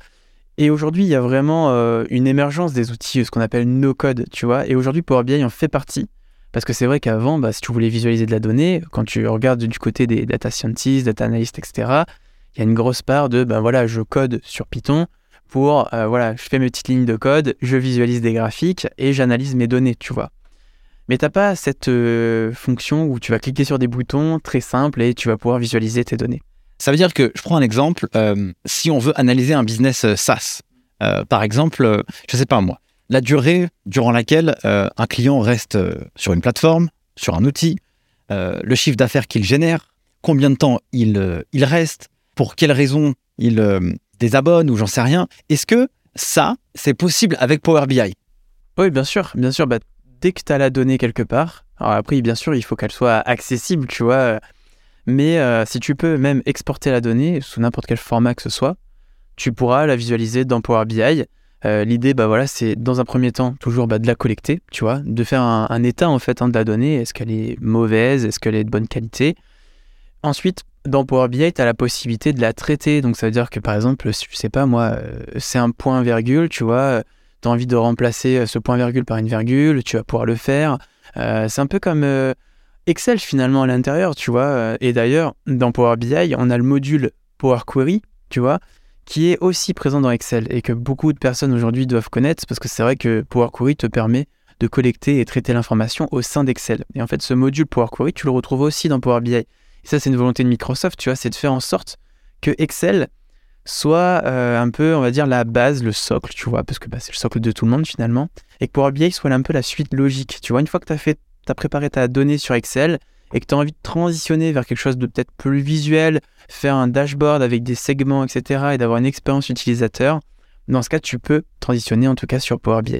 Et aujourd'hui, il y a vraiment une émergence des outils, ce qu'on appelle no-code, tu vois. Et aujourd'hui, Power BI en fait partie. Parce que c'est vrai qu'avant, bah, si tu voulais visualiser de la donnée, quand tu regardes du côté des data scientists, data analysts, etc., il y a une grosse part de, ben voilà, je code sur Python pour, euh, voilà, je fais mes petites lignes de code, je visualise des graphiques et j'analyse mes données, tu vois. Mais t'as pas cette euh, fonction où tu vas cliquer sur des boutons très simples et tu vas pouvoir visualiser tes données. Ça veut dire que, je prends un exemple, euh, si on veut analyser un business SaaS, par exemple, je sais pas moi, la durée durant laquelle euh, un client reste euh, sur une plateforme, sur un outil, euh, le chiffre d'affaires qu'il génère, combien de temps il, il reste, pour quelles raisons il désabonne ou j'en sais rien. Est-ce que ça, c'est possible avec Power BI Oui, bien sûr. Bien sûr, bah, dès que tu as la donnée quelque part, alors après, bien sûr, il faut qu'elle soit accessible, tu vois. Mais si tu peux même exporter la donnée sous n'importe quel format que ce soit, tu pourras la visualiser dans Power BI euh, l'idée, bah voilà, c'est dans un premier temps toujours bah, de la collecter, tu vois, de faire un, état en fait hein, de la donnée. Est-ce qu'elle est mauvaise? Est-ce qu'elle est de bonne qualité? Ensuite, dans Power BI, tu as la possibilité de la traiter. Donc ça veut dire que par exemple, je sais pas moi, euh, c'est un point virgule, tu vois, as envie de remplacer euh, ce point virgule par une virgule, tu vas pouvoir le faire. c'est un peu comme Excel finalement à l'intérieur, tu vois. Et d'ailleurs, dans Power BI, on a le module Power Query, tu vois, qui est aussi présent dans Excel et que beaucoup de personnes aujourd'hui doivent connaître parce que c'est vrai que Power Query te permet de collecter et traiter l'information au sein d'Excel. Et en fait, ce module Power Query, tu le retrouves aussi dans Power BI. Et ça, c'est une volonté de Microsoft, tu vois, c'est de faire en sorte que Excel soit euh, un peu, on va dire, la base, le socle, tu vois, parce que bah, c'est le socle de tout le monde finalement, et que Power BI soit un peu la suite logique. Tu vois, une fois que tu as fait, as préparé ta donnée sur Excel, et que tu as envie de transitionner vers quelque chose de peut-être plus visuel, faire un dashboard avec des segments, etc., et d'avoir une expérience utilisateur, dans ce cas, tu peux transitionner en tout cas sur Power BI.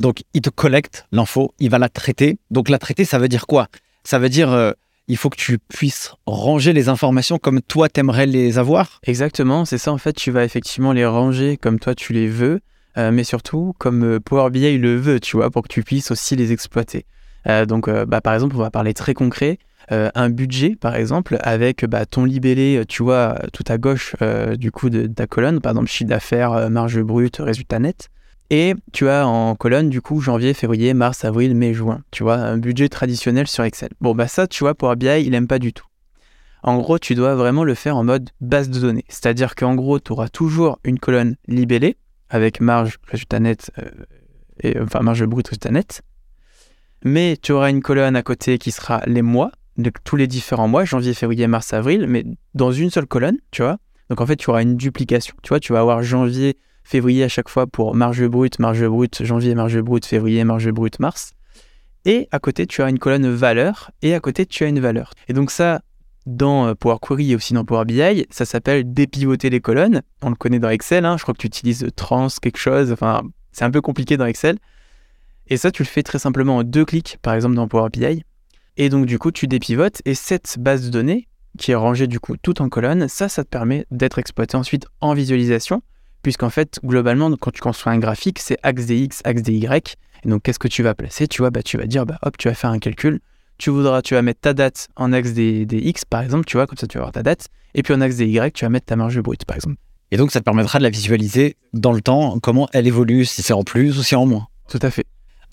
Donc, il te collecte l'info, il va la traiter. Donc, la traiter, ça veut dire quoi? Ça veut dire, euh, il faut que tu puisses ranger les informations comme toi, t'aimerais les avoir? Exactement, c'est ça. En fait, tu vas effectivement les ranger comme toi, tu les veux, euh, mais surtout comme euh, Power BI le veut, tu vois, pour que tu puisses aussi les exploiter. Euh, donc, euh, bah, par exemple, on va parler très concret. Euh, un budget, par exemple, avec bah, ton libellé, tu vois, tout à gauche du coup de, ta colonne, par exemple, chiffre d'affaires, marge brute, résultat net. Et tu as en colonne, du coup, janvier, février, mars, avril, mai, juin. Tu vois, un budget traditionnel sur Excel. Bon, bah ça, tu vois, pour BI, il n'aime pas du tout. En gros, tu dois vraiment le faire en mode base de données. C'est-à-dire qu'en gros, tu auras toujours une colonne libellée avec marge, résultat net, et, enfin marge brute, résultat net mais tu auras une colonne à côté qui sera les mois, de tous les différents mois, janvier, février, mars, avril, mais dans une seule colonne, tu vois. Donc en fait, tu auras une duplication, tu vois, tu vas avoir janvier, février à chaque fois pour marge brute, marge brute, janvier, marge brute, février, marge brute, mars. Et à côté, tu as une colonne valeur, et à côté, tu as une valeur. Et donc ça, dans euh, Power Query et aussi dans Power BI, ça s'appelle dépivoter les colonnes. On le connaît dans Excel, hein. je crois que tu utilises trans quelque chose, enfin, c'est un peu compliqué dans Excel. Et ça, tu le fais très simplement en deux clics, par exemple dans Power BI. Et donc, du coup, tu dépivotes et cette base de données, qui est rangée du coup tout en colonne, ça, ça te permet d'être exploité ensuite en visualisation, puisqu'en fait, globalement, quand tu construis un graphique, c'est axe des X, axe des Y. Et donc, qu'est-ce que tu vas placer? Tu vois, bah, tu vas dire, bah, hop, tu vas faire un calcul. Tu voudras, tu vas mettre ta date en axe des, des X, par exemple, tu vois, comme ça, tu vas avoir ta date. Et puis en axe des Y, tu vas mettre ta marge brute, par exemple. Et donc, ça te permettra de la visualiser dans le temps, comment elle évolue, si c'est en plus ou si c'est en moins? Tout à fait.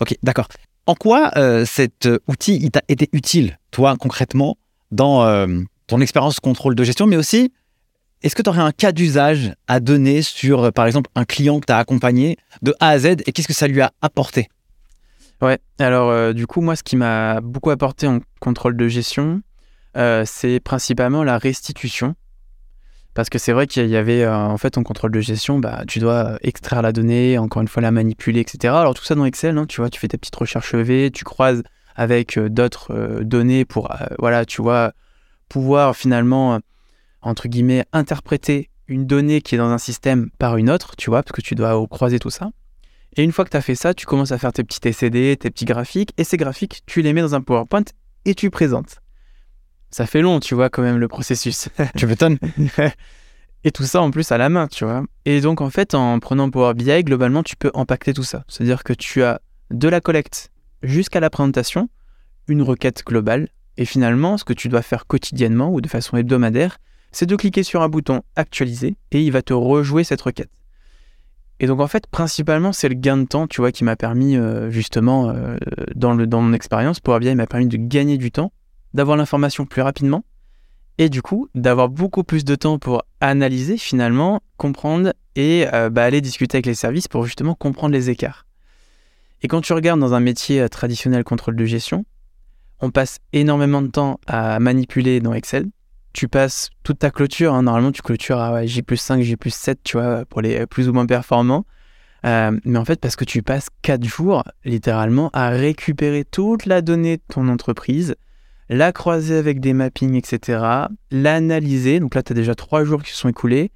Ok, d'accord. En quoi euh, cet euh, outil il t'a été utile, toi, concrètement, dans euh, ton expérience contrôle de gestion, mais aussi, est-ce que tu aurais un cas d'usage à donner sur, par exemple, un client que tu as accompagné de A à Z et qu'est-ce que ça lui a apporté? Ouais, alors du coup, moi, ce qui m'a beaucoup apporté en contrôle de gestion, c'est principalement la restitution. Parce que c'est vrai qu'il y avait, euh, en fait, en contrôle de gestion, bah, tu dois extraire la donnée, encore une fois la manipuler, etc. Alors tout ça dans Excel, hein, tu vois, tu fais ta petite recherche V, tu croises avec euh, d'autres euh, données pour, voilà, tu vois, pouvoir finalement, entre guillemets, interpréter une donnée qui est dans un système par une autre, tu vois, parce que tu dois croiser tout ça. Et une fois que tu as fait ça, tu commences à faire tes petits TCD, tes petits graphiques, et ces graphiques, tu les mets dans un PowerPoint et tu présentes ça fait long, tu vois, quand même, le processus. tu m'étonnes. Et tout ça en plus à la main, tu vois. Et donc en fait, en prenant Power BI, globalement, tu peux impacter tout ça. C'est-à-dire que tu as de la collecte jusqu'à la présentation, une requête globale. Et finalement, ce que tu dois faire quotidiennement ou de façon hebdomadaire, c'est de cliquer sur un bouton actualiser et il va te rejouer cette requête. Et donc en fait, principalement, c'est le gain de temps, tu vois, qui m'a permis euh, justement, euh, dans, le, dans mon expérience, Power BI m'a permis de gagner du temps, d'avoir l'information plus rapidement, et du coup, d'avoir beaucoup plus de temps pour analyser finalement, comprendre et euh, bah, aller discuter avec les services pour justement comprendre les écarts. Et quand tu regardes dans un métier traditionnel contrôle de gestion, on passe énormément de temps à manipuler dans Excel, tu passes toute ta clôture. Hein. Normalement, tu clôtures à J plus 5, J plus 7, tu vois, pour les plus ou moins performants. Euh, mais en fait, parce que tu passes 4 jours, littéralement, à récupérer toute la donnée de ton entreprise, la croiser avec des mappings, etc., l'analyser. Donc là, tu as déjà 3 jours qui sont écoulés.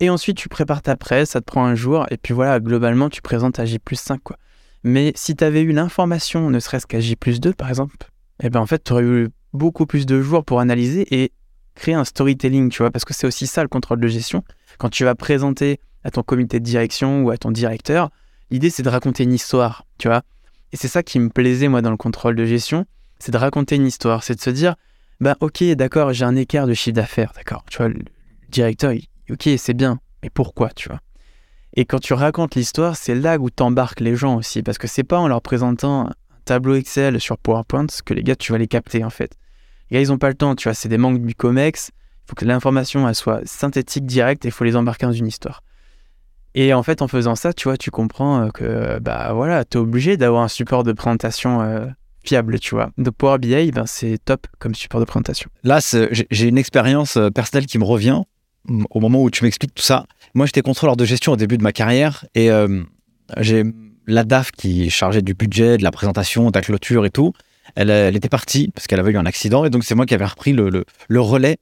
Et ensuite, tu prépares ta presse, ça te prend un jour. Et puis voilà, globalement, tu présentes à J plus 5, quoi. Mais si tu avais eu l'information, ne serait-ce qu'à J plus 2, par exemple, eh ben en fait, tu aurais eu beaucoup plus de jours pour analyser et créer un storytelling, tu vois, parce que c'est aussi ça le contrôle de gestion. Quand tu vas présenter à ton comité de direction ou à ton directeur, l'idée c'est de raconter une histoire, tu vois. Et c'est ça qui me plaisait moi dans le contrôle de gestion, c'est de raconter une histoire, c'est de se dire, bah ok, d'accord, j'ai un écart de chiffre d'affaires, d'accord, tu vois, le directeur, ok, c'est bien, mais pourquoi, tu vois? Et quand tu racontes l'histoire, c'est là où t'embarques les gens aussi, parce que c'est pas en leur présentant un tableau Excel sur PowerPoint que les gars, tu vas les capter en fait. Les gars, ils n'ont pas le temps, tu vois, c'est des manques du COMEX. Il faut que l'information soit synthétique, directe, et il faut les embarquer dans une histoire. Et en fait, en faisant ça, tu vois, tu comprends euh, que, bah voilà, tu es obligé d'avoir un support de présentation euh, fiable, tu vois. Donc Power BI, ben, c'est top comme support de présentation. Là, j'ai une expérience euh, personnelle qui me revient au moment où tu m'expliques tout ça. Moi, j'étais contrôleur de gestion au début de ma carrière et j'ai la DAF qui chargée du budget, de la présentation, de la clôture et tout. Elle, était partie parce qu'elle avait eu un accident et donc c'est moi qui avais repris le, relais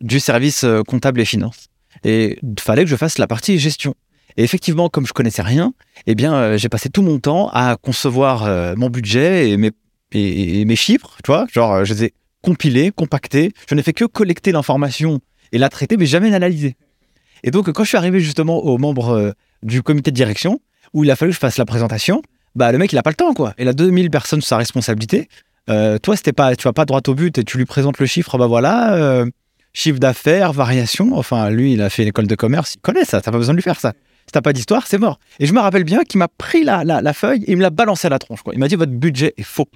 du service euh, comptable et finance. Et il fallait que je fasse la partie gestion. Et effectivement, comme je connaissais rien, eh bien, euh, j'ai passé tout mon temps à concevoir euh, mon budget et mes, chiffres, tu vois. Genre, je les ai compilés, compactés. Je n'ai fait que collecter l'information et la traiter, mais jamais l'analyser. Et donc, quand je suis arrivé justement aux membres du comité de direction, où il a fallu que je fasse la présentation, bah le mec il a pas le temps quoi. Il a 2000 personnes sous sa responsabilité. Euh, toi, c'était pas, tu vas pas droit au but et tu lui présentes le chiffre, bah voilà, euh, chiffre d'affaires, variation. Enfin, lui, il a fait l'école de commerce, il connaît ça, t'as pas besoin de lui faire ça. Si t'as pas d'histoire, c'est mort. Et je me rappelle bien qu'il m'a pris la, la, feuille et il me l'a balancé à la tronche. Il m'a dit votre budget est faux.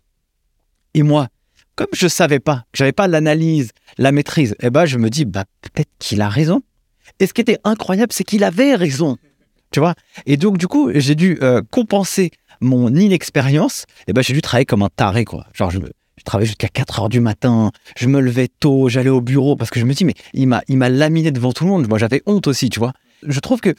Et moi, comme je savais pas, que j'avais pas l'analyse, la maîtrise, eh ben je me dis bah peut-être qu'il a raison. Et ce qui était incroyable, c'est qu'il avait raison. Tu vois? Et donc du coup, j'ai dû euh, compenser mon inexpérience, eh ben, j'ai dû travailler comme un taré, quoi. Genre, je, je travaillais jusqu'à 4 heures du matin, je me levais tôt, j'allais au bureau parce que je me dis, mais il m'a, il m'a laminé devant tout le monde. Moi, j'avais honte aussi, tu vois. Je trouve que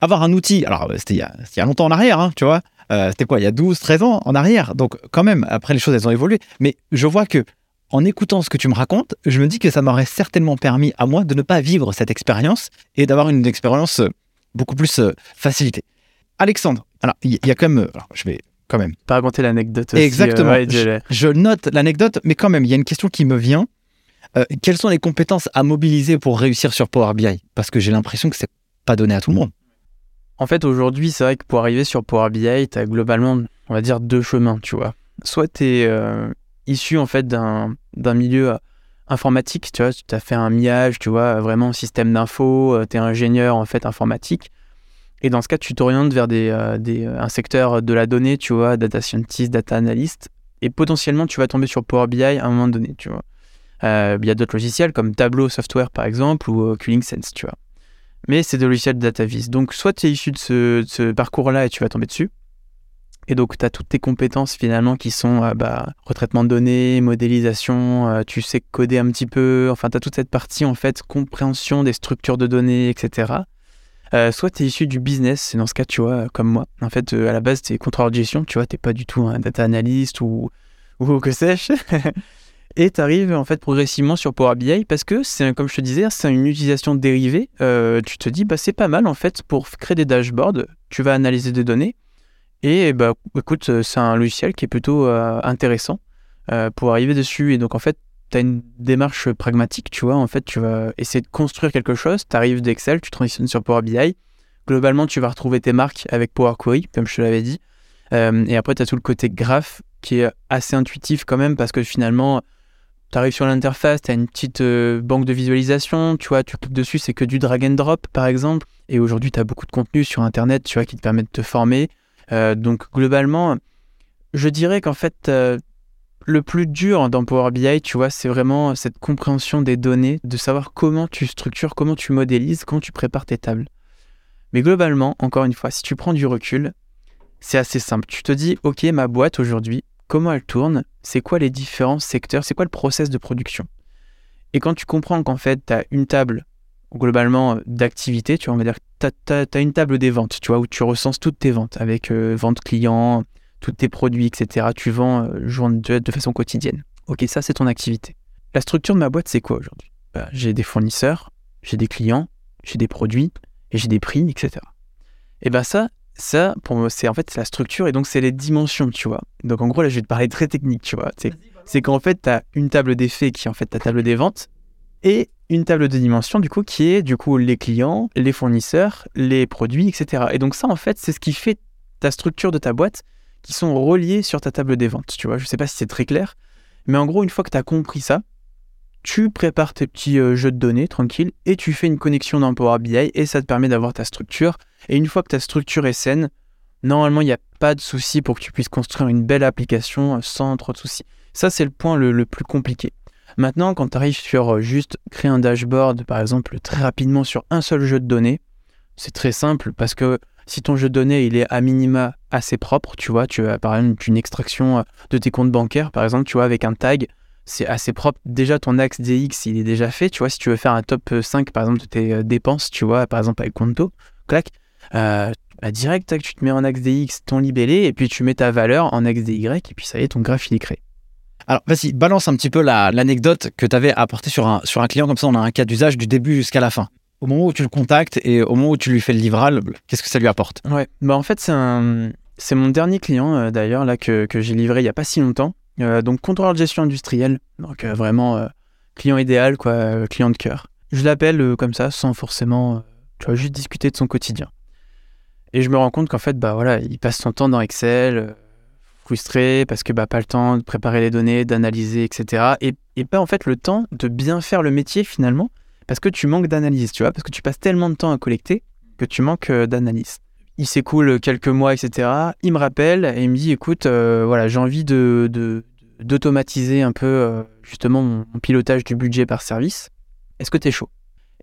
avoir un outil, alors c'était il y a, il y a longtemps en arrière, hein, tu vois. Euh, c'était quoi, il y a 12, 13 ans en arrière. Donc, quand même, après, les choses, elles ont évolué. Mais je vois que, en écoutant ce que tu me racontes, je me dis que ça m'aurait certainement permis à moi de ne pas vivre cette expérience et d'avoir une expérience beaucoup plus euh, facilitée. Alexandre, alors, il y, a quand même. je vais quand même. Pas raconter l'anecdote aussi. Exactement. Euh, je, note l'anecdote, mais quand même, il y a une question qui me vient. Euh, quelles sont les compétences à mobiliser pour réussir sur Power BI Parce que j'ai l'impression que c'est pas donné à tout le monde. En fait, aujourd'hui, c'est vrai que pour arriver sur Power BI, tu as globalement, on va dire, deux chemins, tu vois. Soit tu es euh, issu, en fait, d'un informatique, informatique, tu vois, tu as fait un MIAGE, tu vois, vraiment système d'info, tu es ingénieur, en fait, informatique. Et dans ce cas, tu t'orientes vers des, euh, euh, un secteur de la donnée, tu vois, data scientist, data analyst, et potentiellement tu vas tomber sur Power BI à un moment donné, tu vois. Euh, il y a d'autres logiciels comme Tableau Software par exemple ou Cooling Sense, tu vois. Mais c'est des logiciels de data vis. Donc soit tu es issu de ce, parcours-là et tu vas tomber dessus. Et donc tu as toutes tes compétences finalement qui sont bah, retraitement de données, modélisation, tu sais coder un petit peu, enfin tu as toute cette partie en fait compréhension des structures de données, etc. Euh, soit tu es issu du business, c'est dans ce cas, tu vois, comme moi. En fait, euh, à la base, tu es contrôleur de gestion, tu vois, tu pas du tout un data analyst ou, ou que sais-je. et tu arrives en fait progressivement sur Power BI parce que, c'est comme je te disais, c'est une utilisation dérivée. Euh, tu te dis, bah, c'est pas mal en fait pour créer des dashboards, tu vas analyser des données. Et bah, écoute, c'est un logiciel qui est plutôt intéressant pour arriver dessus. Et donc, en fait, tu as une démarche pragmatique, tu vois. En fait, tu vas essayer de construire quelque chose. Tu arrives d'Excel, tu transitionnes sur Power BI. Globalement, tu vas retrouver tes marques avec Power Query, comme je te l'avais dit. Euh, et après, tu as tout le côté graph qui est assez intuitif quand même parce que finalement, tu arrives sur l'interface, tu as une petite euh, banque de visualisation, tu vois, tu cliques dessus, c'est que du drag and drop par exemple. Et aujourd'hui, tu as beaucoup de contenu sur Internet, tu vois, qui te permet de te former. Euh, donc globalement, je dirais qu'en fait, le plus dur dans Power BI, tu vois, c'est vraiment cette compréhension des données, de savoir comment tu structures, comment tu modélises, comment tu prépares tes tables. Mais globalement, encore une fois, si tu prends du recul, c'est assez simple. Tu te dis, OK, ma boîte aujourd'hui, comment elle tourne C'est quoi les différents secteurs C'est quoi le process de production Et quand tu comprends qu'en fait, tu as une table globalement d'activité, tu vois, on va dire, tu as, une table des ventes, tu vois, où tu recenses toutes tes ventes avec euh, vente client, tous tes produits, etc. Tu vends euh, de, de façon quotidienne. Ok, ça c'est ton activité. La structure de ma boîte, c'est quoi aujourd'hui? Bah, J'ai des fournisseurs, j'ai des clients, j'ai des produits, et j'ai des prix, etc. Et ben ça, ça, pour moi, c'est en fait la structure et donc c'est les dimensions, tu vois. Donc en gros, là, je vais te parler très technique, tu vois. C'est qu'en fait, tu as une table d'effets qui est en fait ta table des ventes et une table de dimensions, du coup, qui est du coup les clients, les fournisseurs, les produits, etc. Et donc ça, en fait, c'est ce qui fait ta structure de ta boîte qui sont reliés sur ta table des ventes. Tu vois, je sais pas si c'est très clair, mais en gros, une fois que tu as compris ça, tu prépares tes petits euh, jeux de données tranquille et tu fais une connexion dans Power BI et ça te permet d'avoir ta structure. Et une fois que ta structure est saine, normalement, il n'y a pas de souci pour que tu puisses construire une belle application euh, sans trop de soucis. Ça, c'est le point le, plus compliqué. Maintenant, quand tu arrives sur euh, juste créer un dashboard, par exemple, très rapidement sur un seul jeu de données, c'est très simple parce que si ton jeu de données il est à minima assez propre, tu vois, tu as par exemple une extraction de tes comptes bancaires, par exemple, tu vois, avec un tag, c'est assez propre. Déjà, ton axe DX, il est déjà fait. Tu vois, si tu veux faire un top 5, par exemple, de tes euh, dépenses, tu vois, par exemple avec Conto, clac, euh, bah, direct, tu te mets en axe DX ton libellé, et puis tu mets ta valeur en axe DY, et puis ça y est, ton graphe, il est créé. Alors, vas-y, balance un petit peu l'anecdote que tu avais apportée sur un, sur un client, comme ça on a un cas d'usage du début jusqu'à la fin. Au moment où tu le contactes et au moment où tu lui fais le livrable, qu'est-ce que ça lui apporte? Ouais, bah en fait, c'est un... C'est mon dernier client euh, d'ailleurs là que, que j'ai livré il y a pas si longtemps. Euh, donc contrôleur de gestion industrielle, donc euh, vraiment euh, client idéal, quoi, client de cœur. Je l'appelle comme ça, sans forcément, tu vois, juste discuter de son quotidien. Et je me rends compte qu'en fait, bah voilà, il passe son temps dans Excel, frustré parce que bah pas le temps de préparer les données, d'analyser, etc. Et, et pas en fait le temps de bien faire le métier finalement, parce que tu manques d'analyse, tu vois, parce que tu passes tellement de temps à collecter que tu manques d'analyse il s'écoule quelques mois, etc. Il me rappelle et il me dit écoute, euh, voilà, j'ai envie de, d'automatiser un peu euh, justement mon, pilotage du budget par service. Est-ce que tu es chaud?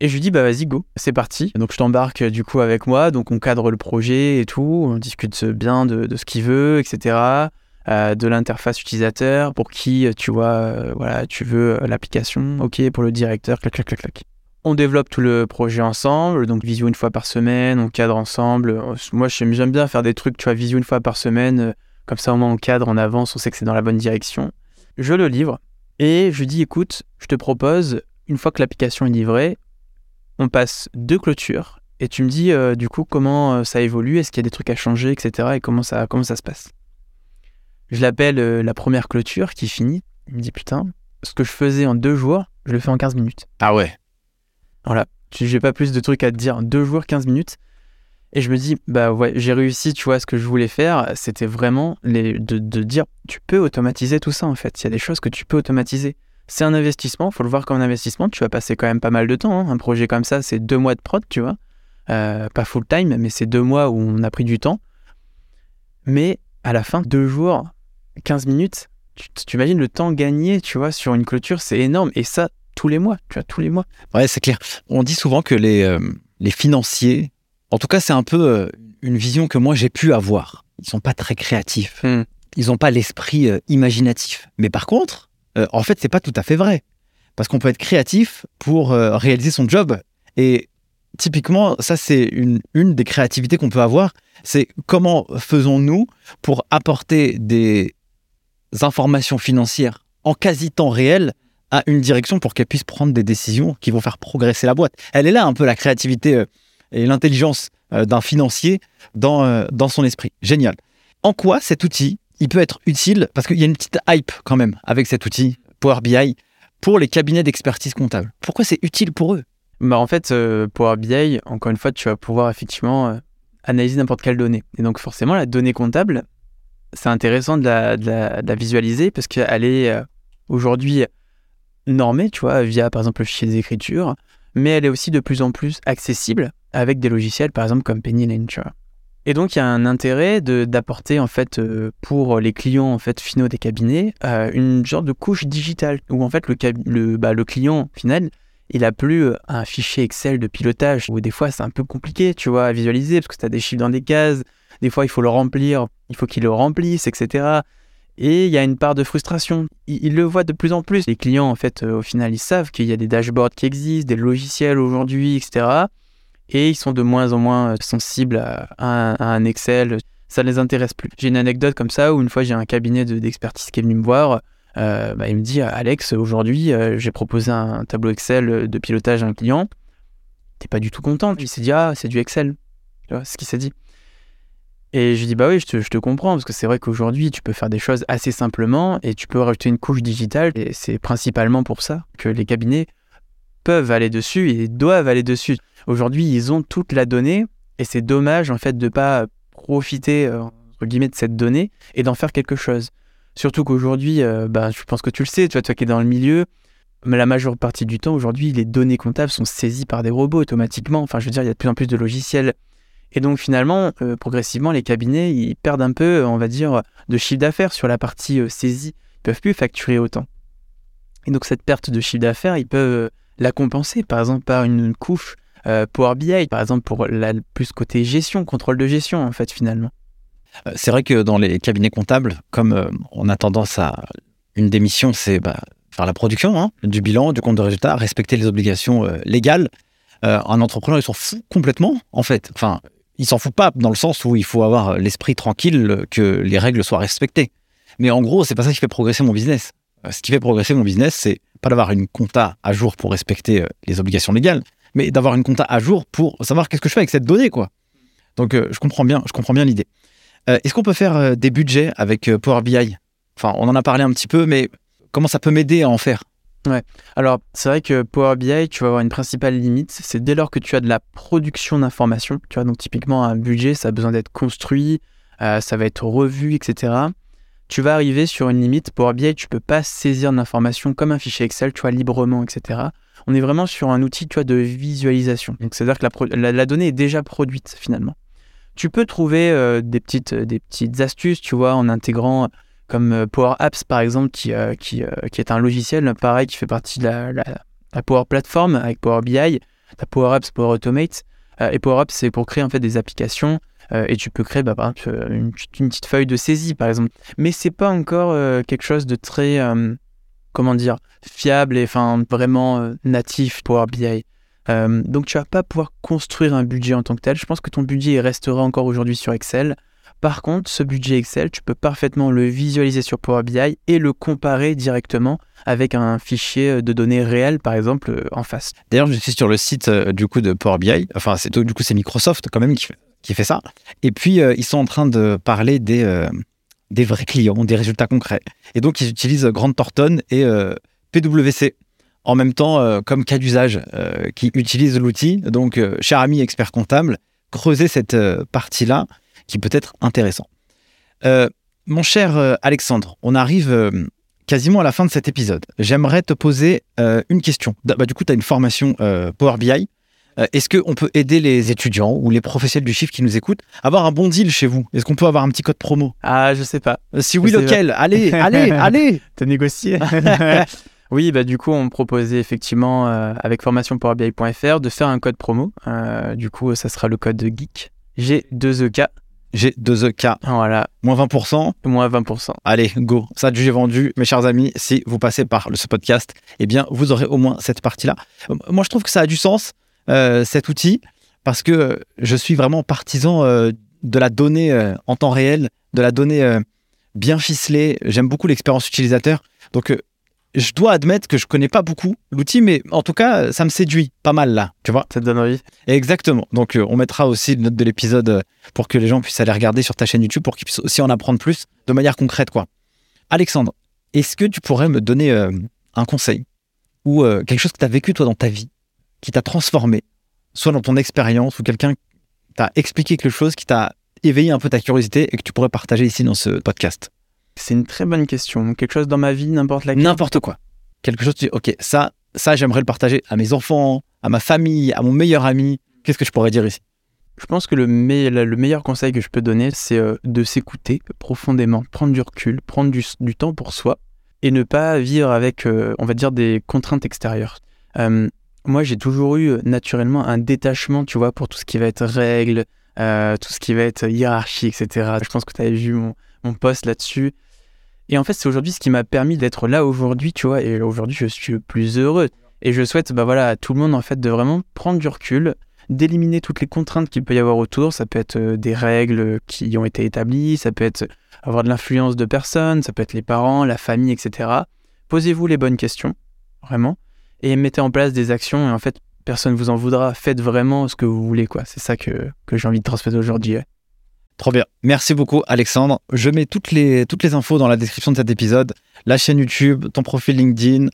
Et je lui dis bah vas-y go, c'est parti. Donc je t'embarque du coup avec moi, donc on cadre le projet et tout, on discute bien de, ce qu'il veut, etc. Euh, de l'interface utilisateur, pour qui tu vois, voilà, tu veux l'application, ok pour le directeur, clac clac clac clac. On développe tout le projet ensemble, donc visio une fois par semaine, on cadre ensemble. Moi, j'aime bien faire des trucs, tu vois, visio une fois par semaine, euh, comme ça au moins on cadre, on avance, on sait que c'est dans la bonne direction. Je le livre et je dis écoute, je te propose, une fois que l'application est livrée, on passe deux clôtures et tu me dis euh, du coup comment euh, ça évolue, est-ce qu'il y a des trucs à changer, etc. et comment ça, comment ça se passe. Je l'appelle la première clôture qui finit. Il me dit putain, ce que je faisais en deux jours, je le fais en 15 minutes. Ah ouais voilà, j'ai pas plus de trucs à te dire. Deux jours, 15 minutes. Et je me dis, bah ouais, j'ai réussi, tu vois, ce que je voulais faire, c'était vraiment les, de, dire, tu peux automatiser tout ça en fait. Il y a des choses que tu peux automatiser. C'est un investissement, faut le voir comme un investissement. Tu vas passer quand même pas mal de temps. Hein. Un projet comme ça, c'est deux mois de prod, tu vois. Euh, pas full time, mais c'est deux mois où on a pris du temps. Mais à la fin, deux jours, 15 minutes, tu imagines le temps gagné, tu vois, sur une clôture, c'est énorme. Et ça, tous les mois, tu vois, tous les mois. Ouais, c'est clair. On dit souvent que les, euh, les financiers, en tout cas, c'est un peu euh, une vision que moi j'ai pu avoir. Ils sont pas très créatifs. Hmm. Ils n'ont pas l'esprit euh, imaginatif. Mais par contre, en fait, c'est pas tout à fait vrai. Parce qu'on peut être créatif pour réaliser son job. Et typiquement, ça, c'est une, une des créativités qu'on peut avoir. C'est comment faisons-nous pour apporter des informations financières en quasi temps réel à une direction pour qu'elle puisse prendre des décisions qui vont faire progresser la boîte. Elle est là un peu la créativité euh, et l'intelligence euh, d'un financier dans, euh, dans son esprit. Génial. En quoi cet outil, il peut être utile? Parce qu'il y a une petite hype quand même avec cet outil Power BI pour les cabinets d'expertise comptable. Pourquoi c'est utile pour eux? Bah En fait, Power BI, encore une fois, tu vas pouvoir effectivement analyser n'importe quelle donnée. Et donc forcément, la donnée comptable, c'est intéressant de la, visualiser parce qu'elle est aujourd'hui normée, tu vois, via par exemple le fichier d'écriture, mais elle est aussi de plus en plus accessible avec des logiciels, par exemple comme Pennylane, tu vois. Et donc il y a un intérêt d'apporter en fait euh, pour les clients en fait finaux des cabinets euh, une sorte de couche digitale où en fait le, le, bah, le client final il a plus euh, un fichier Excel de pilotage où des fois c'est un peu compliqué tu vois à visualiser parce que tu as des chiffres dans des cases des fois il faut le remplir il faut qu'il le remplisse etc et il y a une part de frustration il, il le voit de plus en plus les clients en fait euh, au final ils savent qu'il y a des dashboards qui existent des logiciels aujourd'hui etc et ils sont de moins en moins euh, sensibles à, un- Excel. Ça ne les intéresse plus. J'ai une anecdote comme ça où une fois j'ai un cabinet de- d'expertise qui est venu me voir. euh, bah, il me dit Alex, aujourd'hui j'ai proposé un tableau Excel de pilotage à un client. T'es pas du tout content. Il s'est dit Ah, c'est du Excel. Tu vois, ce qu'il s'est dit. Et je dis Bah oui, je te, je te comprends parce que c'est vrai qu'aujourd'hui tu peux faire des choses assez simplement et tu peux rajouter une couche digitale. Et c'est principalement pour ça que les cabinets peuvent aller dessus et doivent aller dessus. Aujourd'hui, ils ont toute la donnée et c'est dommage en fait de pas profiter euh, entre guillemets de cette donnée et d'en faire quelque chose. Surtout qu'aujourd'hui, euh, bah, je pense que tu le sais, tu vois, toi qui es dans le milieu, mais la majeure partie du temps aujourd'hui, les données comptables sont saisies par des robots automatiquement. Enfin, je veux dire, il y a de plus en plus de logiciels. Et donc finalement, euh, progressivement, les cabinets, ils perdent un peu, on va dire, de chiffre d'affaires sur la partie euh, saisie. Ils peuvent plus facturer autant. Et donc cette perte de chiffre d'affaires, ils peuvent euh, la compenser, par exemple, par une couche euh, Power BI, par exemple, pour la plus côté gestion, contrôle de gestion, en fait, finalement. Euh, C'est vrai que dans les cabinets comptables, comme euh, on a tendance à. Une des missions, c'est bah, faire la production hein, du bilan, du compte de résultat, respecter les obligations euh, légales. Euh, un entrepreneur, il s'en fout complètement, en fait. Enfin, il s'en fout pas dans le sens où il faut avoir l'esprit tranquille euh, que les règles soient respectées. Mais en gros, c'est pas ça qui fait progresser mon business. Euh, Ce qui fait progresser mon business, c'est pas d'avoir une compta à jour pour respecter euh, les obligations légales, mais d'avoir une compta à jour pour savoir qu'est-ce que je fais avec cette donnée, quoi. Donc, je comprends bien, je comprends bien l'idée. Est-ce qu'on peut faire des budgets avec Power BI Enfin, on en a parlé un petit peu, mais comment ça peut m'aider à en faire? Alors, c'est vrai que Power BI, tu vas avoir une principale limite, c'est dès lors que tu as de la production d'informations, tu vois, donc typiquement un budget, ça a besoin d'être construit, euh, ça va être revu, etc. Tu vas arriver sur une limite, Power BI, tu peux pas saisir l'information comme un fichier Excel, tu vois, librement, etc. On est vraiment sur un outil, tu vois, de visualisation. Donc, c'est-à-dire que la donnée est déjà produite, finalement. Tu peux trouver euh, des, petites, des petites astuces, tu vois, en intégrant comme euh, Power Apps par exemple, qui, euh, qui, euh, qui est un logiciel pareil qui fait partie de la, la- Power Platform avec Power BI, la Power Apps, Power Automate. Et Power Apps, c'est pour créer en fait des applications et tu peux créer bah, par exemple une, une petite feuille de saisie par exemple. Mais c'est pas encore quelque chose de très, comment dire, fiable et enfin vraiment natif Power BI. Donc tu vas pas pouvoir construire un budget en tant que tel. Je pense que ton budget restera encore aujourd'hui sur Excel. Par contre, ce budget Excel, tu peux parfaitement le visualiser sur Power BI et le comparer directement avec un fichier de données réel, par exemple, euh, en face. D'ailleurs, je suis sur le site euh, du coup de Power BI. Enfin, c'est du coup c'est Microsoft quand même qui fait, ça. Et puis euh, ils sont en train de parler des euh, vrais clients, des résultats concrets. Et donc ils utilisent Grant Thornton et euh, PwC en même temps euh, comme cas d'usage euh, qui utilisent l'outil. Donc, euh, cher ami expert comptable, creusez cette euh, partie-là qui peut être intéressant. Euh, mon cher euh, Alexandre, on arrive euh, quasiment à la fin de cet épisode. J'aimerais te poser une question. Bah, du coup, tu as une formation Power BI. Est-ce qu'on peut aider les étudiants ou les professionnels du chiffre qui nous écoutent à avoir un bon deal chez vous? Est-ce qu'on peut avoir un petit code promo? Ah, je sais pas. Si oui, lequel? Allez, allez, allez T'as négocié Oui, bah du coup, on me proposait effectivement, euh, avec formationpowerbi.fr, de faire un code promo. Euh, du coup, ça sera le code GEEK. G2EK. J'ai 2 EK, Voilà, moins 20%. moins 20%. Allez, go. Ça, j'ai vendu, mes chers amis. Si vous passez par le- ce podcast, eh bien, vous aurez au moins cette partie-là. Euh, Moi, je trouve que ça a du sens, euh, cet outil, parce que euh, je suis vraiment partisan euh, de la donnée euh, en temps réel, de la donnée bien ficelée. J'aime beaucoup l'expérience utilisateur. Donc, je dois admettre que je connais pas beaucoup l'outil, mais en tout cas, ça me séduit pas mal là, tu vois. Ça te donne envie? Exactement. Donc, euh, on mettra aussi une note de l'épisode euh, pour que les gens puissent aller regarder sur ta chaîne YouTube pour qu'ils puissent aussi en apprendre plus de manière concrète, quoi. Alexandre, est-ce que tu pourrais me donner euh, un conseil ou euh, quelque chose que tu as vécu toi dans ta vie qui t'a transformé, soit dans ton expérience ou quelqu'un t'a expliqué quelque chose qui t'a éveiller un peu ta curiosité et que tu pourrais partager ici dans ce podcast? C'est une très bonne question. Quelque chose dans ma vie, n'importe laquelle N'importe quoi. Quelque chose, tu dis, ok, ça, ça j'aimerais le partager à mes enfants, à ma famille, à mon meilleur ami. Qu'est-ce que je pourrais dire ici? Je pense que le, me- le meilleur conseil que je peux donner, c'est euh, de s'écouter profondément, prendre du recul, prendre du, du temps pour soi et ne pas vivre avec, euh, on va dire, des contraintes extérieures. Euh, moi, j'ai toujours eu naturellement un détachement, tu vois, pour tout ce qui va être règles, euh, tout ce qui va être hiérarchie, etc. Je pense que tu avais vu mon, mon post là-dessus. Et en fait, c'est aujourd'hui ce qui m'a permis d'être là aujourd'hui, tu vois, et aujourd'hui, je suis le plus heureux. Et je souhaite, bah voilà, à tout le monde, en fait, de vraiment prendre du recul, d'éliminer toutes les contraintes qu'il peut y avoir autour. Ça peut être euh, des règles qui ont été établies, ça peut être avoir de l'influence de personnes, ça peut être les parents, la famille, etc. Posez-vous les bonnes questions, vraiment, et mettez en place des actions. Et en fait, personne vous en voudra. Faites vraiment ce que vous voulez, quoi. C'est ça que, que j'ai envie de transmettre aujourd'hui. Trop bien. Merci beaucoup, Alexandre. Je mets toutes les, toutes les infos dans la description de cet épisode. La chaîne YouTube, ton profil LinkedIn,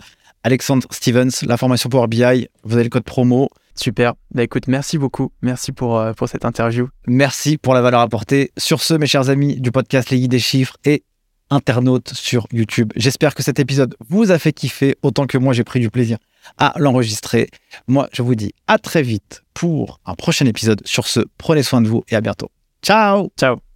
Alexandre Stevens, la formation Power BI. Vous avez le code promo. Super. Bah écoute, merci beaucoup. Merci pour, euh, pour cette interview. Merci pour la valeur apportée. Sur ce, mes chers amis du podcast Les Guides des Chiffres et internautes sur YouTube, j'espère que cet épisode vous a fait kiffer autant que moi j'ai pris du plaisir à l'enregistrer. Moi, je vous dis à très vite pour un prochain épisode. Sur ce, prenez soin de vous et à bientôt. Ciao Ciao.